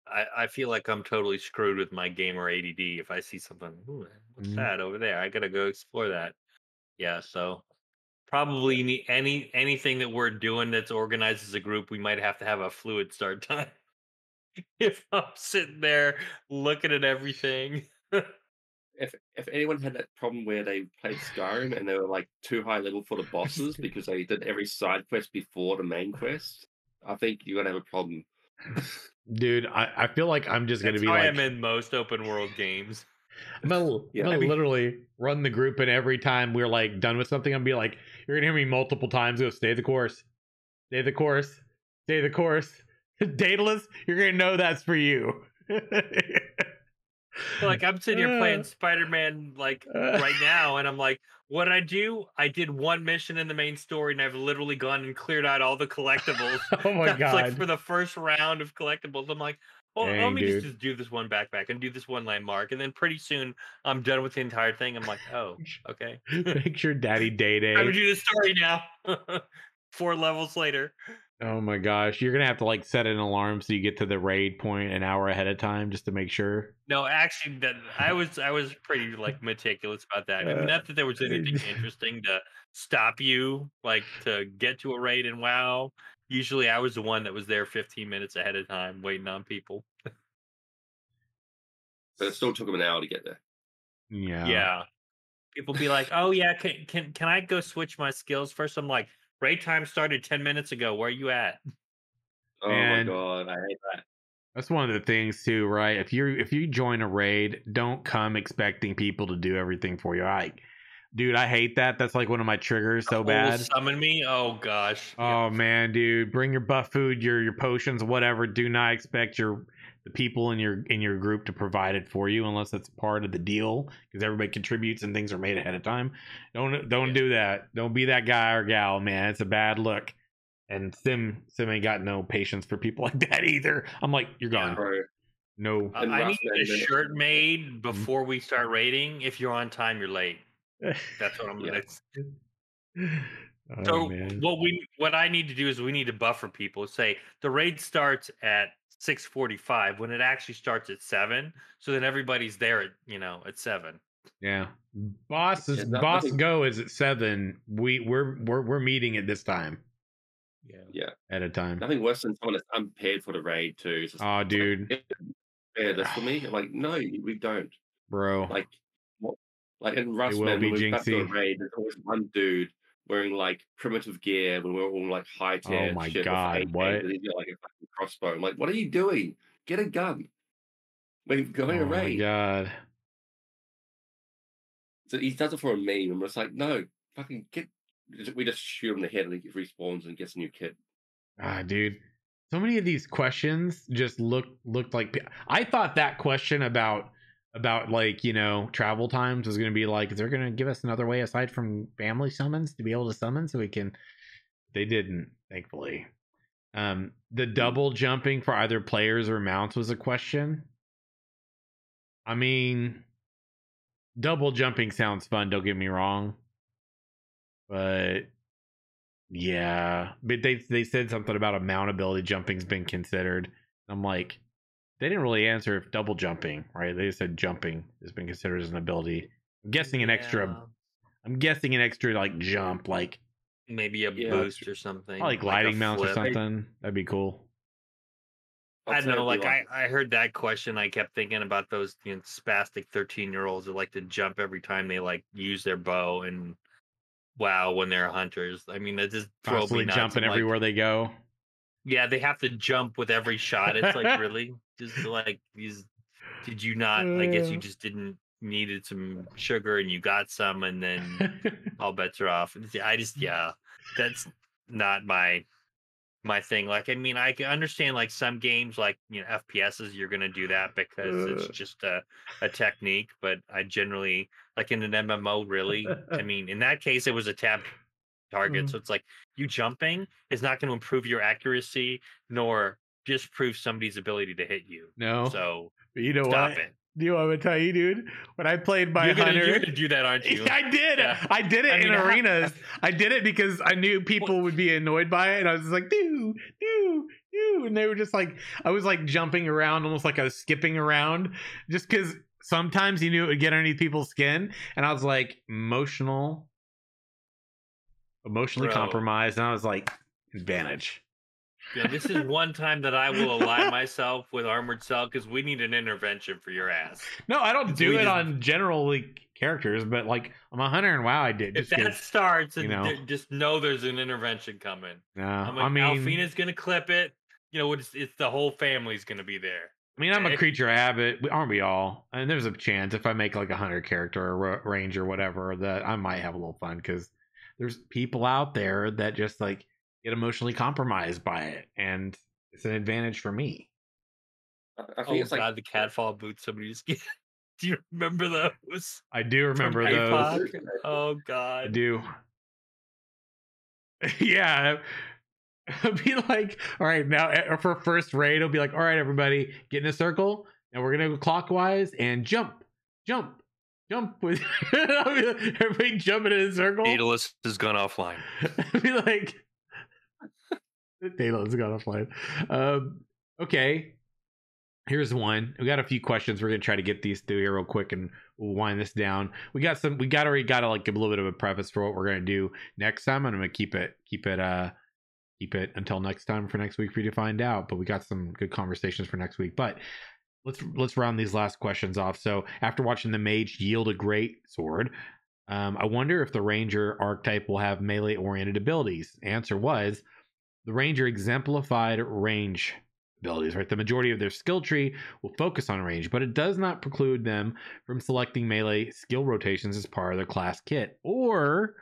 I, I feel like I'm totally screwed with my gamer ADD if I see something. What's
Mhm.
that over there? I gotta go explore that. Yeah, so probably any anything that we're doing that's organized as a group, we might have to have a fluid start [laughs] time. if I'm sitting there looking at everything. [laughs]
if if anyone had that problem where they played Skyrim and they were like too high level for the bosses [laughs] because they did every side quest before the main quest, I think you're gonna have a problem.
Dude, I, I feel like I'm just going to
That's
be
how I'm in most open world games.
I'm gonna, [laughs]
Yeah,
I'm gonna
mean-
literally run the group, and every time we're like done with something, I'm gonna be like, you're gonna hear me multiple times go, stay the course, stay the course, stay the course. [laughs] Daedalus, you're gonna know that's for you. [laughs]
Like I'm sitting here playing
Uh.
Spider-Man like right now, and I'm like, what did I do? I did one mission in the main story, and I've literally gone and cleared out all the collectibles. [laughs]
oh my god.
like for the first round of collectibles. I'm like, well, let me
dude.
just do this one backpack and do this one landmark, and then pretty soon I'm done with the entire thing. I'm like, oh, okay, [laughs]
Make sure Daddy Day
Day. I'm
gonna
do the story now. Four levels later.
Oh my gosh, you're gonna have to like set an alarm so you get to the raid point an hour ahead of time just to make sure.
No, actually, that I [laughs] was I was pretty like meticulous about that. I mean,
Uh,
not that there was anything [laughs] interesting to stop you, like to get to a raid and WoW. Usually, I was the one that was there 15 minutes ahead of time, waiting on people.
But it still took them an hour to get there.
Yeah.
Yeah. People be like, "Oh yeah, can can can I go switch my skills first? I'm like, "Raid time started 10 minutes ago. Where are you at?"
Oh
And-
my god, I hate that.
That's one of the things too, right? If you if you join a raid, don't come expecting people to do everything for you. I dude, I hate that. That's like one of my triggers so
Whole
bad.
Summon me? Oh gosh. Yeah.
Oh man, dude, bring your buff food, your your potions, whatever. Do not expect your the people in your in your group to provide it for you unless it's part of the deal because everybody contributes and things are made ahead of time. Don't don't
Yeah.
do that. Don't be that guy or gal, man. It's a bad look. And Sim Sim ain't got no patience for people [laughs] like that either. I'm like, you're gone.
Bro,
No.
I- I need a shirt made mm-hmm. before we start raiding. If you're on time, you're late. That's what I'm. [laughs]
Yeah.
That's, [laughs]
oh,
so
man.
what we what I need to do is we need to buffer people. Say the raid starts at 6:45 when it actually starts at seven. So then everybody's there at you know at seven.
Yeah. Boss is
Yeah,
boss
nothing-
go is at seven. We we're we're we're meeting at this time
Yeah.
Yeah at a time.
nothing worse than someone that's unpaired for the raid too. It's just,
Oh,
it's like,
dude.
"Yeah, pair this for me. I'm like, no, we don't.
Bro.
Like, what? Like in Rust,
will
man,
be
when we're about to do a raid, there's always one dude wearing like primitive gear when we're all like high tier.
Oh my
shit
God, what?
got like a fucking crossbow. I'm like, what are you doing? Get a gun. We're going
oh my
raid.
god.
So he does it for a meme, and we're just like, no, fucking get. We just shoot him in the head, and he respawns and gets a new kit.
Ah, dude. So many of these questions just look looked like I thought that question about about like, you know, travel times was going to be like is they're going to give us another way aside from family summons to be able to summon so we can they didn't, thankfully. Um the double jumping for either players or mounts was a question. I mean, double jumping sounds fun, don't get me wrong. But yeah, but they they said something about a mount ability jumping's been considered. I'm like, they didn't really answer if double jumping, right? They said jumping has been considered as an ability. I'm guessing an extra. I'm guessing an extra like jump, like
maybe a
Yeah.
boost or something.
like
a
gliding mounts or something. That'd be cool.
I'd
I don't know. Like I, I heard that question. I kept thinking about those you know, spastic thirteen year olds that like to jump every time they like use their bow and WoW when they're hunters. I mean that just drove me
Constantly jumping
I'm like,
everywhere they go.
Yeah, they have to jump with every shot. It's like really just like these. Did you not? I guess you
Uh.
just didn't needed some sugar and you got some, and then [laughs] all bets are off. I just yeah, that's not my my thing. Like I mean, I can understand like some games like you know FPSs, you're gonna do that because it's
Uh.
just a a technique. But I generally like in an MMO, really. I [laughs] mean, in that case, it was a tab target,
Mm.
so it's like you jumping is not going to improve your accuracy nor disprove somebody's ability to hit you.
no,
So
you know
stop
what?
it.
You know I'm gonna tell you, dude? When I played by
You're gonna,
Hunter,
you're gonna do that, aren't [laughs] you?
I did.
Yeah.
I did it
I
in
mean,
arenas. I did it because I knew people would be annoyed by it, and I was just like, "Do, do, do," and they were just like, I was like jumping around, almost like I was skipping around, just because sometimes you knew it would get underneath people's skin, and I was like emotional, emotionally
Bro.
compromised, and I was like, advantage.
Yeah, this is [laughs] one time that I will align myself with Armored Cell because we need an intervention for your ass.
No, I don't do it on generally characters, but like I'm a hunter and WoW, I did.
If that starts,
you
and
know.
just know there's an intervention coming.
no,
I'm like,
I mean,
Alfina's gonna clip it. You know, it's, it's the whole family's gonna be there.
I mean, I'm a
eh,
creature of habit, aren't we all? And there's a chance if I make like a hunter character or ra- range or whatever that I might have a little fun because there's people out there that just like get emotionally compromised by it, and it's an advantage for me.
I, I think
Oh
it's like
god, the catfall boots somebody just. Get. [laughs] Do you remember those?
I do remember
From
those.
APOC? Oh
I do. [laughs] yeah. It'll be like, all right, now eh, for first raid, it'll be like, all right, everybody, get in a circle. Now we're gonna go clockwise and jump, jump, jump with [laughs] everybody jumping in a circle.
Daedalus has gone offline.
I'd [laughs] be like, Dayla's got a flame. Um, okay. Here's one. We got a few questions. We're gonna try to get these through here real quick, and we'll wind this down. We got some. We got already got to like give a little bit of a preface for what we're gonna do next time. And I'm gonna keep it keep it uh keep it until next time for next week for you to find out. But we got some good conversations for next week. But let's let's round these last questions off. So after watching the mage yield a great sword, um, I wonder if the ranger archetype will have melee oriented abilities. Answer was the ranger exemplified range abilities, right? The majority of their skill tree will focus on range, but it does not preclude them from selecting melee skill rotations as part of their class kit. Or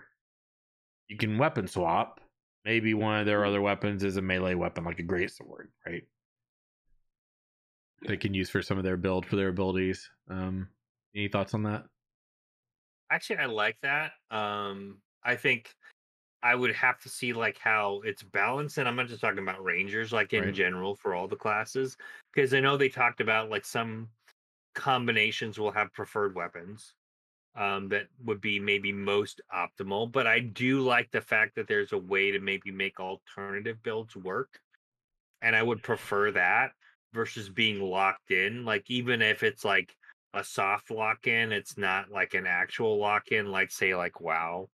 you can weapon swap. Maybe one of their other weapons is a melee weapon, like a great sword, right? They can use for some of their build for their abilities. Um, any thoughts on that?
Actually, I like that. Um, I think I would have to see like how it's balanced, and I'm not just talking about rangers, like in
Right.
general for all the classes, because I know they talked about like some combinations will have preferred weapons um, that would be maybe most optimal. But I do like the fact that there's a way to maybe make alternative builds work, and I would prefer that versus being locked in. Like even if it's like a soft lock in, it's not like an actual lock in, like say like WoW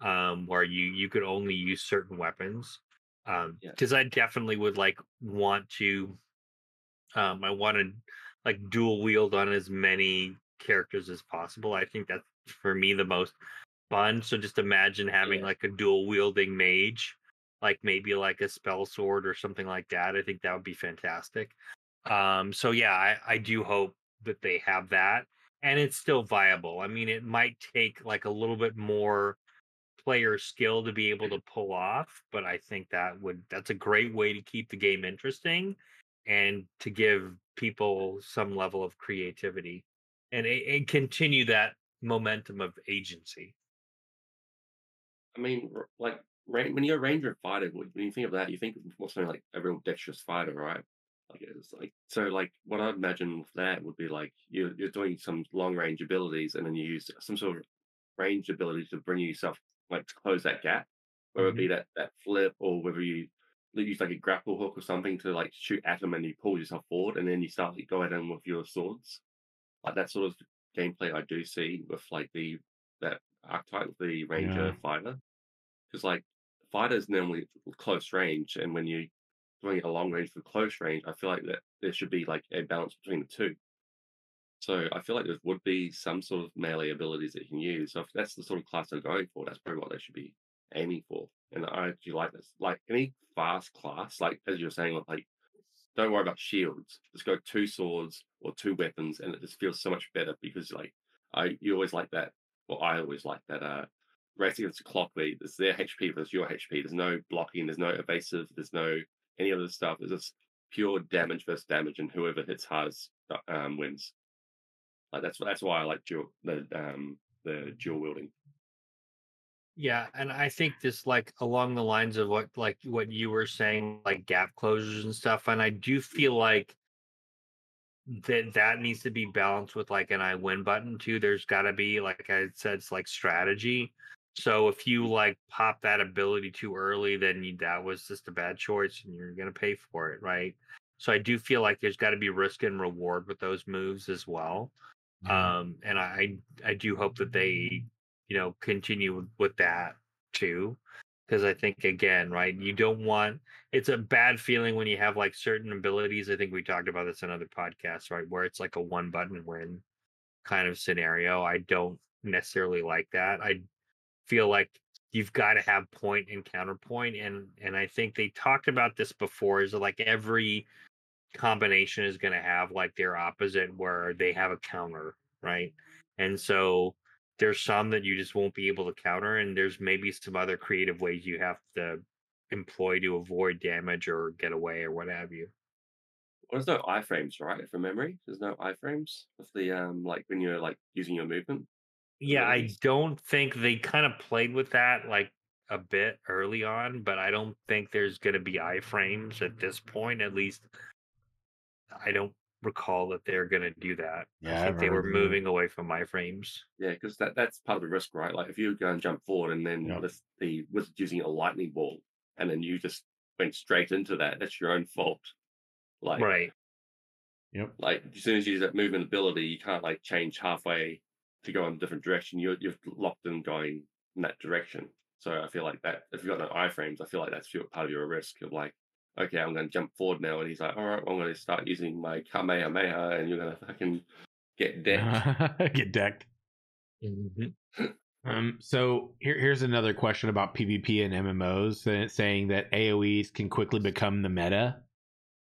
um, where you you could only use certain weapons. Um,
Yeah.
because I definitely would like want to. Um, I wanted like dual wield on as many characters as possible. I think that's for me the most fun. So just imagine having
Yeah.
like a dual wielding mage, like maybe like a spell sword or something like that. I think that would be fantastic. Um, so yeah, I, I do hope that they have that and it's still viable. I mean, it might take like a little bit more player skill to be able to pull off, but I think that would that's a great way to keep the game interesting and to give people some level of creativity and, and continue that momentum of agency.
I mean, like when you're a ranger fighter, when when you think of that, you think of something like a real dexterous fighter, right? Like it's like so. Like what I'd imagine with that would be like you're you're doing some long range abilities, and then you use some sort of range ability to bring yourself like to close that gap, whether it be mm-hmm. that that flip or whether you you use like a grapple hook or something to like shoot at them and you pull yourself forward, and then you start like, go at them with your swords. Like that sort of gameplay I do see with like the that archetype, the ranger
Yeah.
fighter because like fighters normally close range, and when you're doing a long range for close range, I feel like that there should be like a balance between the two. So I feel like there would be some sort of melee abilities that you can use. So if that's the sort of class they're going for, that's probably what they should be aiming for. And I actually like this. Like any fast class, like as you're saying, like don't worry about shields. Just go two swords or two weapons, and it just feels so much better because like I you always like that. Well, I always like that. Uh, race against the clock where it's their HP versus your HP. There's no blocking. There's no evasive. There's no any other stuff. There's just pure damage versus damage, and whoever hits hardest uh, um, wins. Like that's that's why I like dual the um the dual wielding.
Yeah, and I think this like along the lines of what like what you were saying, like gap closures and stuff, and I do feel like that that needs to be balanced with like an I win button too. There's got to be like I said, it's like strategy. So if you like pop that ability too early, then you, that was just a bad choice, and you're gonna pay for it, right? So I do feel like there's got to be risk and reward with those moves as well. Um, and I I do hope that they you know continue with that too because i think again right you don't want it's a bad feeling when you have like certain abilities i think we talked about this in other podcasts right where it's like a one button win kind of scenario i don't necessarily like that i feel like you've got to have point and counterpoint and and i think they talked about this before is like every combination is going to have like their opposite where they have a counter right and so there's some that you just won't be able to counter and there's maybe some other creative ways you have to employ to avoid damage or get away or what have you
Well, there's no iframes, right? From memory, there's no iframes with the um like when you're like using your movement.
Yeah i don't think they kind of played with that like a bit early on but i don't think there's going to be iframes at this point at least i don't recall that they're going to do that
Yeah, I
i think
haven't
they were
heard that.
moving away from iframes
Yeah, because that that's part of the risk, right? Like if you go and jump forward and then
Yep.
this, the wizard using a lightning ball, and then you just went straight into that, that's your own fault. Like,
right.
Yep.
like as soon as you use that movement ability, you can't like change halfway to go in a different direction. You're you're locked in going in that direction. So I feel like that if you've got no iframes, I feel like that's your, part of your risk of like, okay, I'm going to jump forward now, and he's like, all right, well, I'm going to start using my Kamehameha, and you're going to fucking get [laughs] decked.
Get decked.
Mhm.
Um, so here, here's another question about PvP and MMOs, saying that AOE's can quickly become the meta.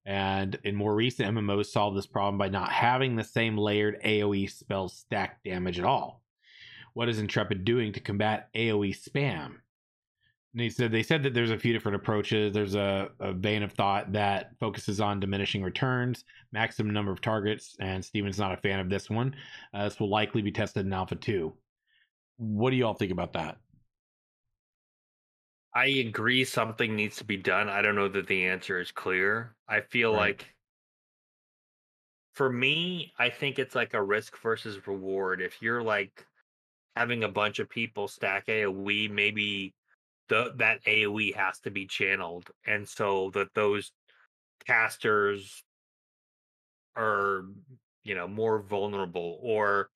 And in more recent MMOs, solve this problem by not having the same layered AOE spell stack damage at all. What is Intrepid doing to combat AOE spam? And they said they said that there's a few different approaches. There's a, a vein of thought that focuses on diminishing returns, maximum number of targets, and Steven's not a fan of this one. Uh, this will likely be tested in Alpha 2. What do you all think about that?
I agree something needs to be done. I don't know that the answer is clear. I feel
Right.
like for me, I think it's like a risk versus reward. If you're like having a bunch of people stack AoE, maybe the that AoE has to be channeled. And so that those casters are, you know, more vulnerable. Or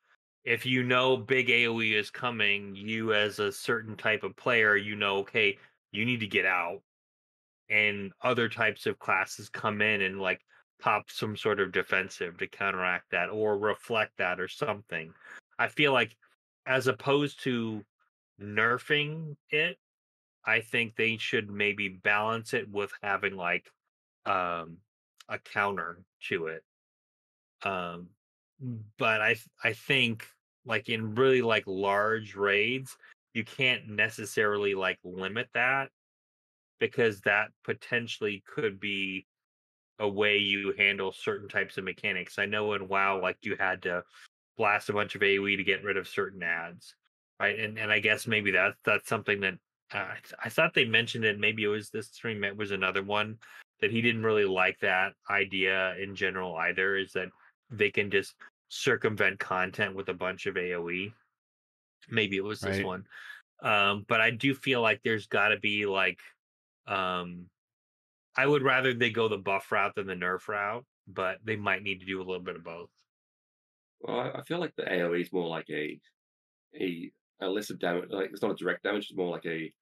if you know big AoE is coming, you as a certain type of player, you know, okay, you need to get out. And other types of classes come in and like pop some sort of defensive to counteract that or reflect that or something. I feel like as opposed to nerfing it, I think they should maybe balance it with having like um a counter to it. Um but I I think like in really like large raids, you can't necessarily like limit that because that potentially could be a way you handle certain types of mechanics. I know in WoW, like you had to blast a bunch of AoE to get rid of certain adds, right? And and I guess maybe that that's something that uh, I thought they mentioned it. Maybe it was this stream. It was another one that he didn't really like that idea in general either. Is that they can just circumvent content with a bunch of AoE. Maybe it was this
Right.
one. Um, but I do feel like there's got to be like, um, I would rather they go the buff route than the nerf route, but they might need to do a little bit of both.
Well, I, feel like the AOE is more like a a a lesser damage. Like it's not a direct damage; it's more like a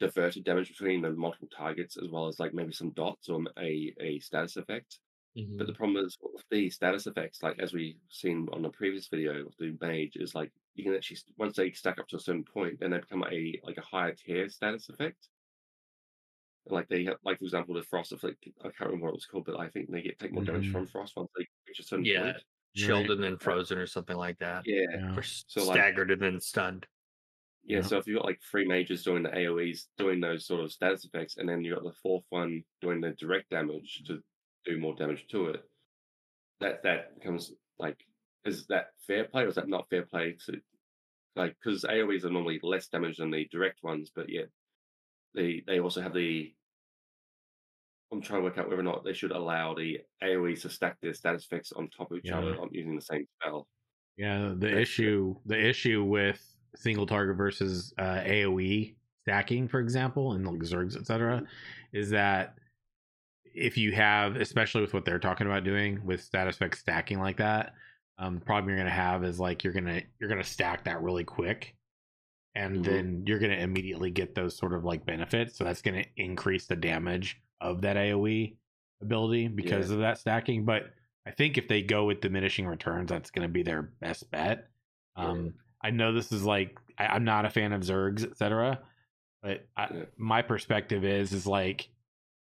diverted damage between the multiple targets, as well as like maybe some dots or a a status effect. But the problem is with the status effects, like as we've seen on the previous video of the mage, is like you can actually once they stack up to a certain point, then they become a like a higher tier status effect. Like they have, like for example, the frost effect. I can't remember what it was called, but I think they get take more damage
Mhm.
from frost once they reach a certain
Yeah.
point.
Chilled and then frozen or something like that.
Yeah,
Yeah.
Or s-
So, like-
staggered and then stunned.
yeah.
Yeah.
So if you've got like three mages doing the AOE's, doing those sort of status effects, and then you've got the fourth one doing the direct damage to do more damage to it, that that becomes like, is that fair play or is that not fair play? To like, because AOE's are normally less damage than the direct ones, but yet they they also have the. I'm trying to work out whether or not they should allow the AOEs to stack their status effects on top of each other
Yeah.
on using the same spell.
Yeah, the
That's-
issue the issue with single target versus uh, AOE stacking, for example, and like Zergs, etc., is that if you have, especially with what they're talking about doing with status effect stacking like that, um, the problem you're gonna have is like you're gonna you're gonna stack that really quick, and
Mhm.
then you're gonna immediately get those sort of like benefits. So that's gonna increase the damage of that AOE ability because of that stacking. But I think if they go with diminishing returns, that's going to be their best bet. Um, I know this is like I, I'm not a fan of Zergs, etc. But I,
Yeah.
my perspective is is like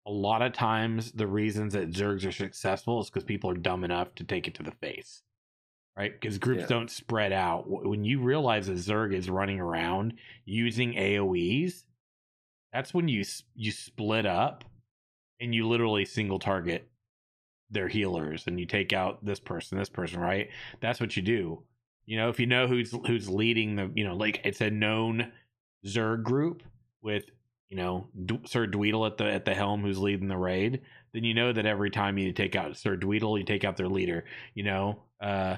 a lot of times the reasons that Zergs are successful is because people are dumb enough to take it to the face, right? Because groups
Yeah.
don't spread out. When you realize a Zerg is running around using AOE's, that's when you you split up and you literally single target their healers and you take out this person, this person, right? That's what you do. You know, if you know who's who's leading the, you know, like it's a known Zerg group with, you know, D- Sir Dweedle at the at the helm who's leading the raid, then you know that every time you take out Sir Dweedle, you take out their leader. You know, uh,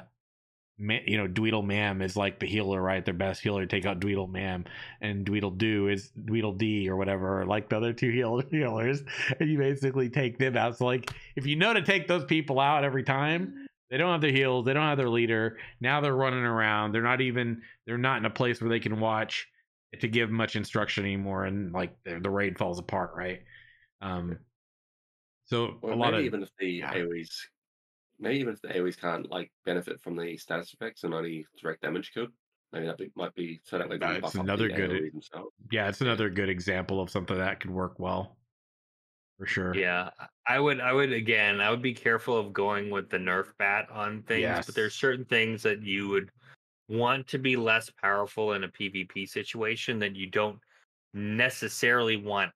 Ma- you know, Dweedle Mam is like the healer, right? Their best healer. Take out Dweedle Mam, and Dweedle Do is Dweedle D or whatever, like the other two [laughs] heal- healers, and you basically take them out. So, like, if you know to take those people out every time, they don't have their heals, they don't have their leader. Now they're running around. They're not even. They're not in a place where they can watch to give much instruction anymore, and like the, the raid falls apart, right? Um. So
Or
a lot
maybe
of
even if the
yeah.
AoEs, maybe even if the AoEs can't like benefit from the status effects and only direct damage could, maybe that be, might be so that way they
Uh, it's another good-
themselves.
yeah, it's another good example of something that could work well, for sure.
Yeah, I would. I would again. I would be careful of going with the nerf bat on things. But there's certain things that you would want to be less powerful in a PvP situation that you don't necessarily want.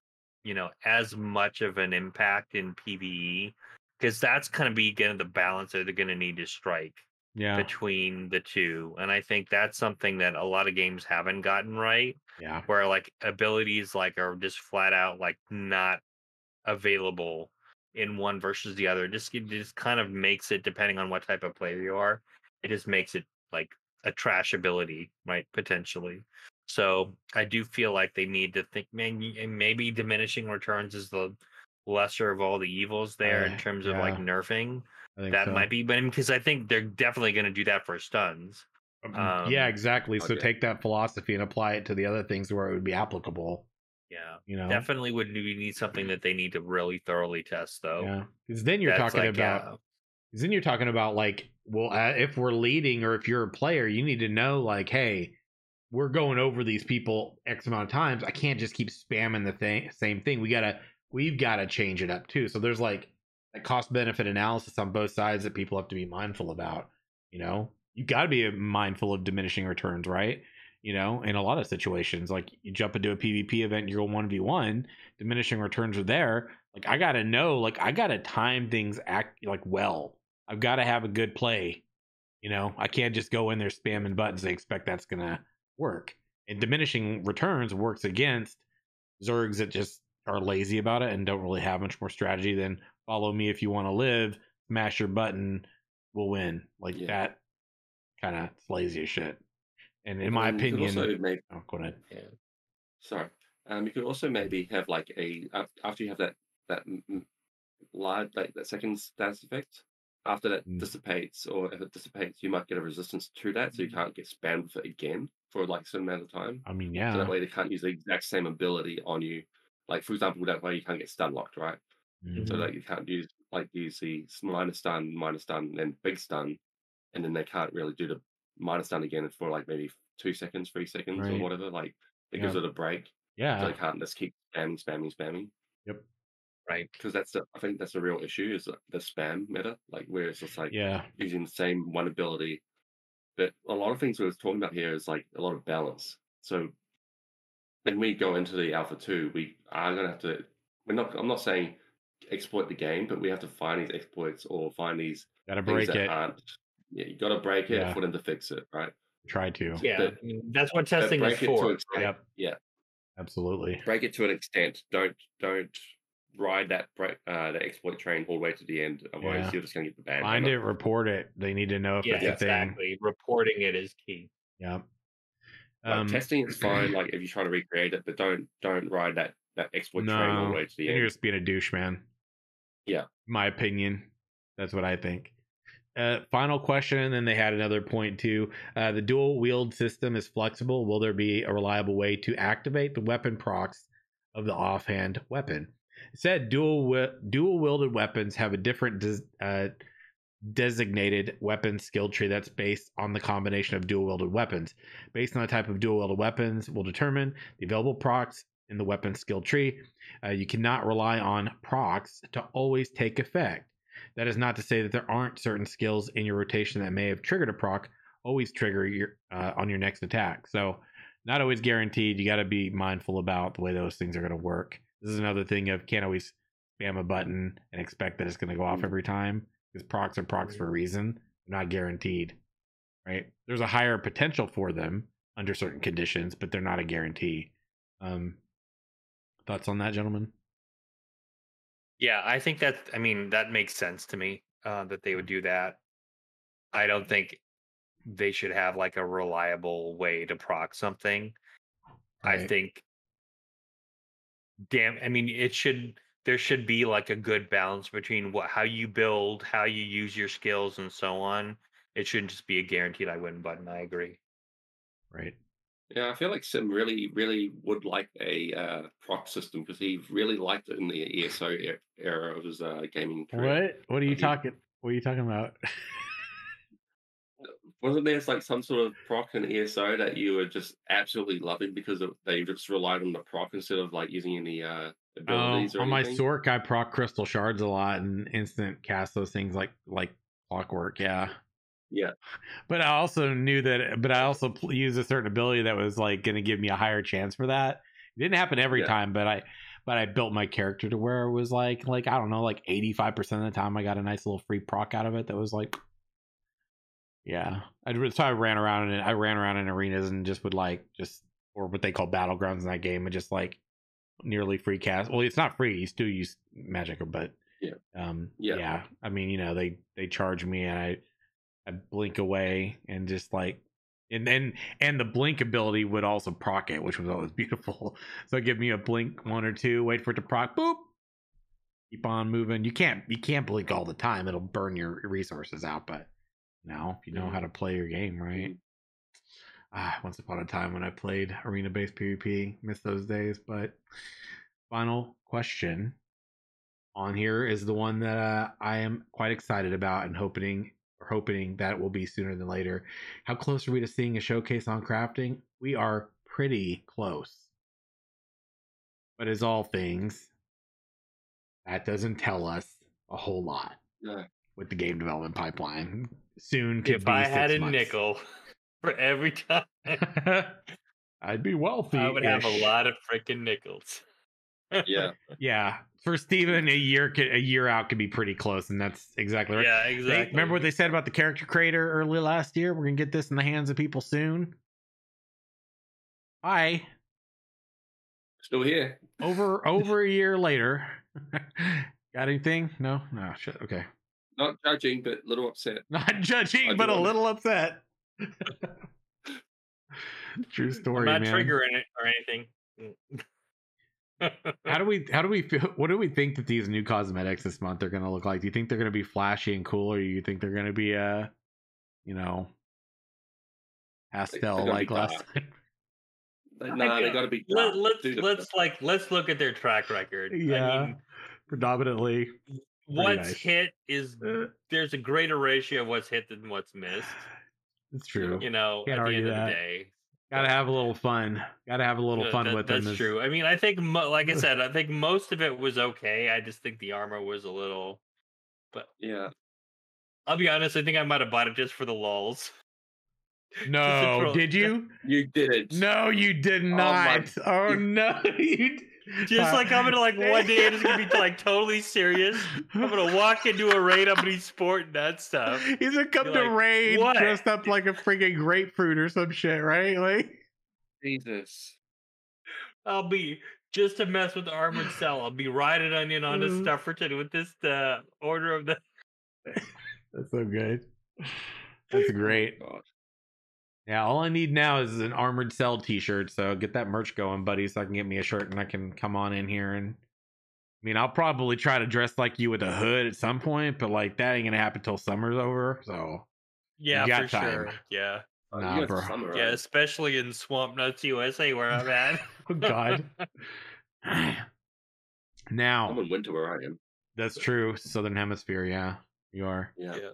You know, as much of an impact in PVE because that's kind of be again the balance that they're going to need to strike
Yeah,
between the two. And I think that's something that a lot of games haven't gotten right.
yeah,
where like abilities like are just flat out like not available in one versus the other. Just it just kind of makes it depending on what type of player you are. It just makes it like a trash ability, right? Potentially. So I do feel like they need to think, man, maybe diminishing returns is the lesser of all the evils there in
Uh,
terms of like nerfing. That
so.
might be, but because I think they're definitely going to do that for stuns.
Um, yeah,
um,
exactly. So
okay.
take that philosophy and apply it to the other things where it would be applicable.
Yeah.
You know,
Definitely would need something that they need to really thoroughly test though.
yeah. Because then you're
That's
talking
like,
about. Then you're talking about like, well, uh, if we're leading or if you're a player, you need to know like, hey, we're going over these people X amount of times. I can't just keep spamming the thing, same thing. We gotta, we've got to change it up too. So there's like a cost benefit analysis on both sides that people have to be mindful about. You know, you got to be mindful of diminishing returns, right? You know, in a lot of situations, like you jump into a PvP event, you're one v one, diminishing returns are there. Like I gotta know, like I gotta time things act like well. I've got to have a good play. You know, I can't just go in there spamming buttons and expect that's gonna work. And diminishing returns works against Zergs that just are lazy about it and don't really have much more strategy than follow me if you want to live, smash your button, we'll win. Like
Yeah.
that kind of lazy as shit. And in
And
my opinion,
also maybe
oh, go ahead.
yeah.
sorry, um, you could also maybe have like a after you have that that large like that second status effect. After that
Mm.
dissipates, or if it dissipates, you might get a resistance to that, so you can't get spammed with it again for like a certain amount of time.
I mean, yeah.
So that way they can't use the exact same ability on you. Like for example, that way you can't get stun locked, right?
Mhm.
So that you can't use like use the minor stun, minor stun, then big stun, and then they can't really do the minor stun again for like maybe two seconds, three seconds,
Right.
or whatever. Like it gives it a break, Yeah. so
Yeah.
they can't just keep spamming, spamming, spamming.
Yep.
Right.
Because that's the I think that's the real issue is the spam meta, like where it's just like
Yeah.
using the same one ability. But a lot of things we're talking about here is like a lot of balance. So when we go into the alpha two, we are gonna have to. We're not. I'm not saying exploit the game, but we have to find these exploits or find these
Gotta break
that
it.
aren't. Yeah, you got to break it
Yeah.
for them to fix it, right?
Try to.
Yeah.
But-
I mean, that's what testing is
break it to an
for.
extent.
Yep.
Yeah,
Absolutely.
break it to an extent. Don't don't ride that uh, the exploit train all the way to the end. Otherwise,
Yeah.
you're just gonna get the ban.
Find it, report it. They need to know if
Yeah,
it's a thing.
exactly. Reporting it is key.
Like,
Um,
testing is fine. [clears throat] Like if you try to recreate it, but don't don't ride that that exploit train all the way to the
end. you're just being a douche, man.
Yeah.
My opinion. That's what I think. Uh, final question, and then they had another point too. Uh, the dual wield system is flexible. Will there be a reliable way to activate the weapon procs of the offhand weapon? It said dual dual wielded weapons have a different des- uh, designated weapon skill tree that's based on the combination of dual wielded weapons. Based on the type of dual wielded weapons, will determine the available procs in the weapon skill tree. Uh, you cannot rely on procs to always take effect. That is not to say that there aren't certain skills in your rotation that may have triggered a proc always trigger your uh, on your next attack. So not always guaranteed. You got to be mindful about the way those things are going to work. This is another thing of can't always spam a button and expect that it's going to go off
Mm.
every time because procs are procs for a reason. They're not guaranteed, right? There's a higher potential for them under certain conditions, but they're not a guarantee. Um, thoughts on that, gentlemen?
Yeah, I think that I mean that makes sense to me uh, that they would do that. I don't think they should have like a reliable way to proc something. I think damn I mean it should there should be like a good balance between what how you build, how you use your skills and so on. It shouldn't just be a guaranteed I win button. I agree.
Right.
Yeah, I feel like Sim really, really would like a uh, proc system because he really liked it in the ESO era of his uh, gaming career.
What? What are you
he-
talking? What are you talking about? [laughs]
Wasn't there like some sort of proc in ESO that you were just absolutely loving because of, they just relied on the proc instead of like using any uh,
Oh,
abilities or
on my
anything?
Sorc, I proc crystal shards a lot and instant cast those things like like clockwork. Yeah.
Yeah.
But I also knew that. But I also used a certain ability that was like going to give me a higher chance for that. It didn't happen every
Yeah.
time, but I but I built my character to where it was like like I don't know, like eighty five percent of the time I got a nice little free proc out of it. That was like. Yeah, I so I ran around and I ran around in arenas and just would like just or what they call battlegrounds in that game and just like nearly free cast. Well, it's not free. You still use magic, but
Yeah.
um,
Yeah.
yeah. I mean, you know, they they charge me and I I blink away and just like and then and the blink ability would also proc it, which was always [laughs] beautiful. So give me a blink one or two, wait for it to proc, boop. Keep on moving. You can't you can't blink all the time. It'll burn your resources out, but now if you know how to play your game, right? Ah, once upon a time when I played arena based PvP, missed those days. But final question on here is the one that uh, I am quite excited about and hoping or hoping that will be sooner than later. How close are we to seeing a showcase on crafting? We are pretty close. But as all things, that doesn't tell us a whole lot
No.
with the game development pipeline. Soon could
If
be
I had a
months.
nickel [laughs] for every time, [laughs]
I'd be wealthy.
I would have a lot of freaking nickels.
Yeah, [laughs]
Yeah, for Steven, a year could, a year out could be pretty close, and that's exactly right.
Yeah,
They-
exactly.
remember what they said about the character creator early last year? We're gonna get this in the hands of people soon. Hi,
still here.
over over a year later. Got anything? No, no. Shit. Okay,
Not judging, but a little upset. [laughs]
not judging,
I
but a
wonder-
little upset. [laughs] True
I'm
story,
not
man.
triggering it or anything.
How do we [laughs] how do we feel what do we think that these new cosmetics this month are gonna look like? Do you think they're gonna be flashy and cool, or do you think they're gonna be uh you know pastel like last
dark.
time?
They- Nah, they got to be.
Let,
dark.
let's let's like let's look at their track record.
Yeah.
I mean,
Predominantly.
What's
nice.
hit is
Uh,
there's a greater ratio of what's hit than what's missed.
it's true.
You know,
Can't
at the
argue
end of the day.
Gotta have a little fun. Gotta have a little
No,
fun
that-
with them.
That's true. I mean, I think, mo- like I [laughs] said, I think most of it was okay. I just think the armor was a little.
But yeah,
I'll be honest. I think I might have bought it just for the lulls. [laughs]
No, did you?
you did it.
No, you did
my-
not. Oh, [laughs] no, you. D-
Just like I'm gonna like one day I'm just gonna be [laughs] like totally serious. I'm gonna walk into a raid. I'm gonna be sporting that stuff. [laughs]
He's gonna come to
like,
raid
"What?"
dressed up like a freaking grapefruit or some shit, right? Like,
Jesus.
I'll be just to mess with the armored [sighs] cell. I'll be riding onion on the
Mm.
Stufferton with this uh, order of the. [laughs]
that's so good. That's great.
God.
Yeah, all I need now is an armored cell T-shirt. So get that merch going, buddy, so I can get me a shirt and I can come on in here and. I mean, I'll probably try to dress like you with a hood at some point, but like that ain't gonna happen till summer's over. So
Yeah, for
time.
sure. Yeah,
Oh,
Nah,
you got
bro.
summer,
yeah,
right?
especially in Swamp Nuts USA where I'm at. [laughs]
oh god. [laughs] now
I'm in winter where I am.
that's true. Southern Hemisphere, yeah, you are.
Yeah.
Yeah.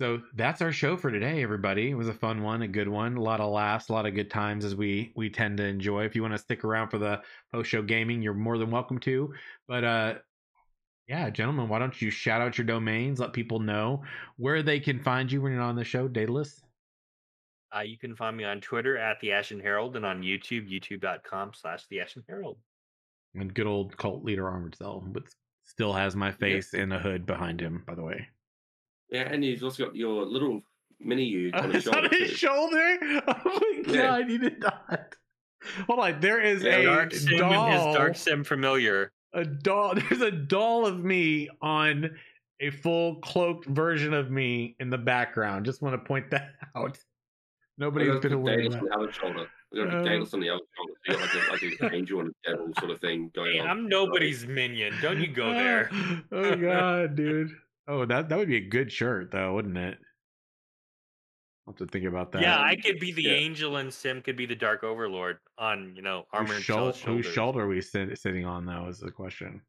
So that's our show for today, everybody. It was a fun one, a good one, a lot of laughs, a lot of good times as we we tend to enjoy. If you want to stick around for the post show gaming, you're more than welcome to. But uh yeah, gentlemen, why don't you shout out your domains, let people know where they can find you when you're on the show, Daedalus?
Uh, you can find me on Twitter at the Ashen Herald and on YouTube, youtube.com slash the Ashen Herald.
And good old cult leader Armored Cell, but still has my face in a hood behind him, by the way.
Yeah, and you've also got your little mini you [laughs] on his
It's on
shoulder.
his
too.
shoulder. [laughs] Oh my
Yeah.
god, you did not. Hold on, there is
Yeah,
a
Dark Sim
doll.
his Dark Sim familiar.
a doll. [laughs] There's a doll of me on a full cloaked version of me in the background. Just want to point that out. Nobody's
We're
been
gonna put
aware of
Daedalus on
that.
the other shoulder. We're gonna
Uh,
put Daedalus on the other shoulder. So you got like, a, like an angel and a devil sort of thing going
Hey,
on.
I'm nobody's minion. Don't you go there.
oh god, dude. Oh, that that would be a good shirt though, wouldn't it? I'll have to think about that.
Yeah, I could be the
Yeah.
angel and Sim could be the Dark Overlord on, you know, armor
whose,
and
shou- whose shoulder are we sit- sitting on though is the question.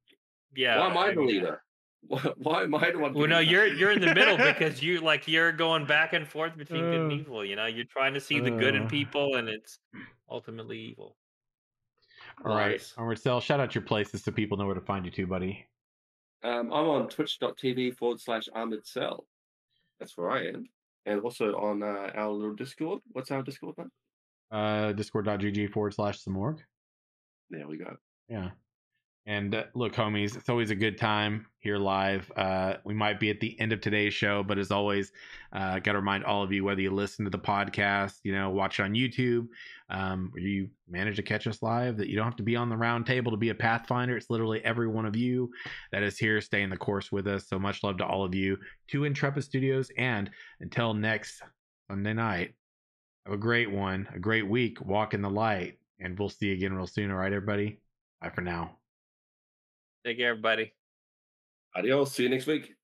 Yeah.
Why am I the leader? [laughs] Why, why am I the one?
Well, no, you're you're in the middle because [laughs] you like you're going back and forth between good and
Uh,
evil. You know, you're trying to see the good in
uh.
people, and it's ultimately evil.
All right,
Nice.
Marcel, shout out your places so people know where to find you too, buddy.
Um, I'm on twitch.tv forward slash armored cell. That's where I am. And also on uh, our little Discord. What's our Discord name?
Uh, discord.gg forward slash Simurgh.
There we go.
Yeah. And uh, look, homies, it's always a good time here live. Uh, we might be at the end of today's show, but as always, uh, got to remind all of you whether you listen to the podcast, you know, watch on YouTube, um, or you manage to catch us live, that you don't have to be on the round table to be a Pathfinder. It's literally every one of you that is here staying the course with us. So much love to all of you, to Intrepid Studios. And until next Sunday night, have a great one, a great week. Walk in the light, and we'll see you again real soon. All right, everybody. Bye for now.
Take care, everybody.
Adios. See you next week.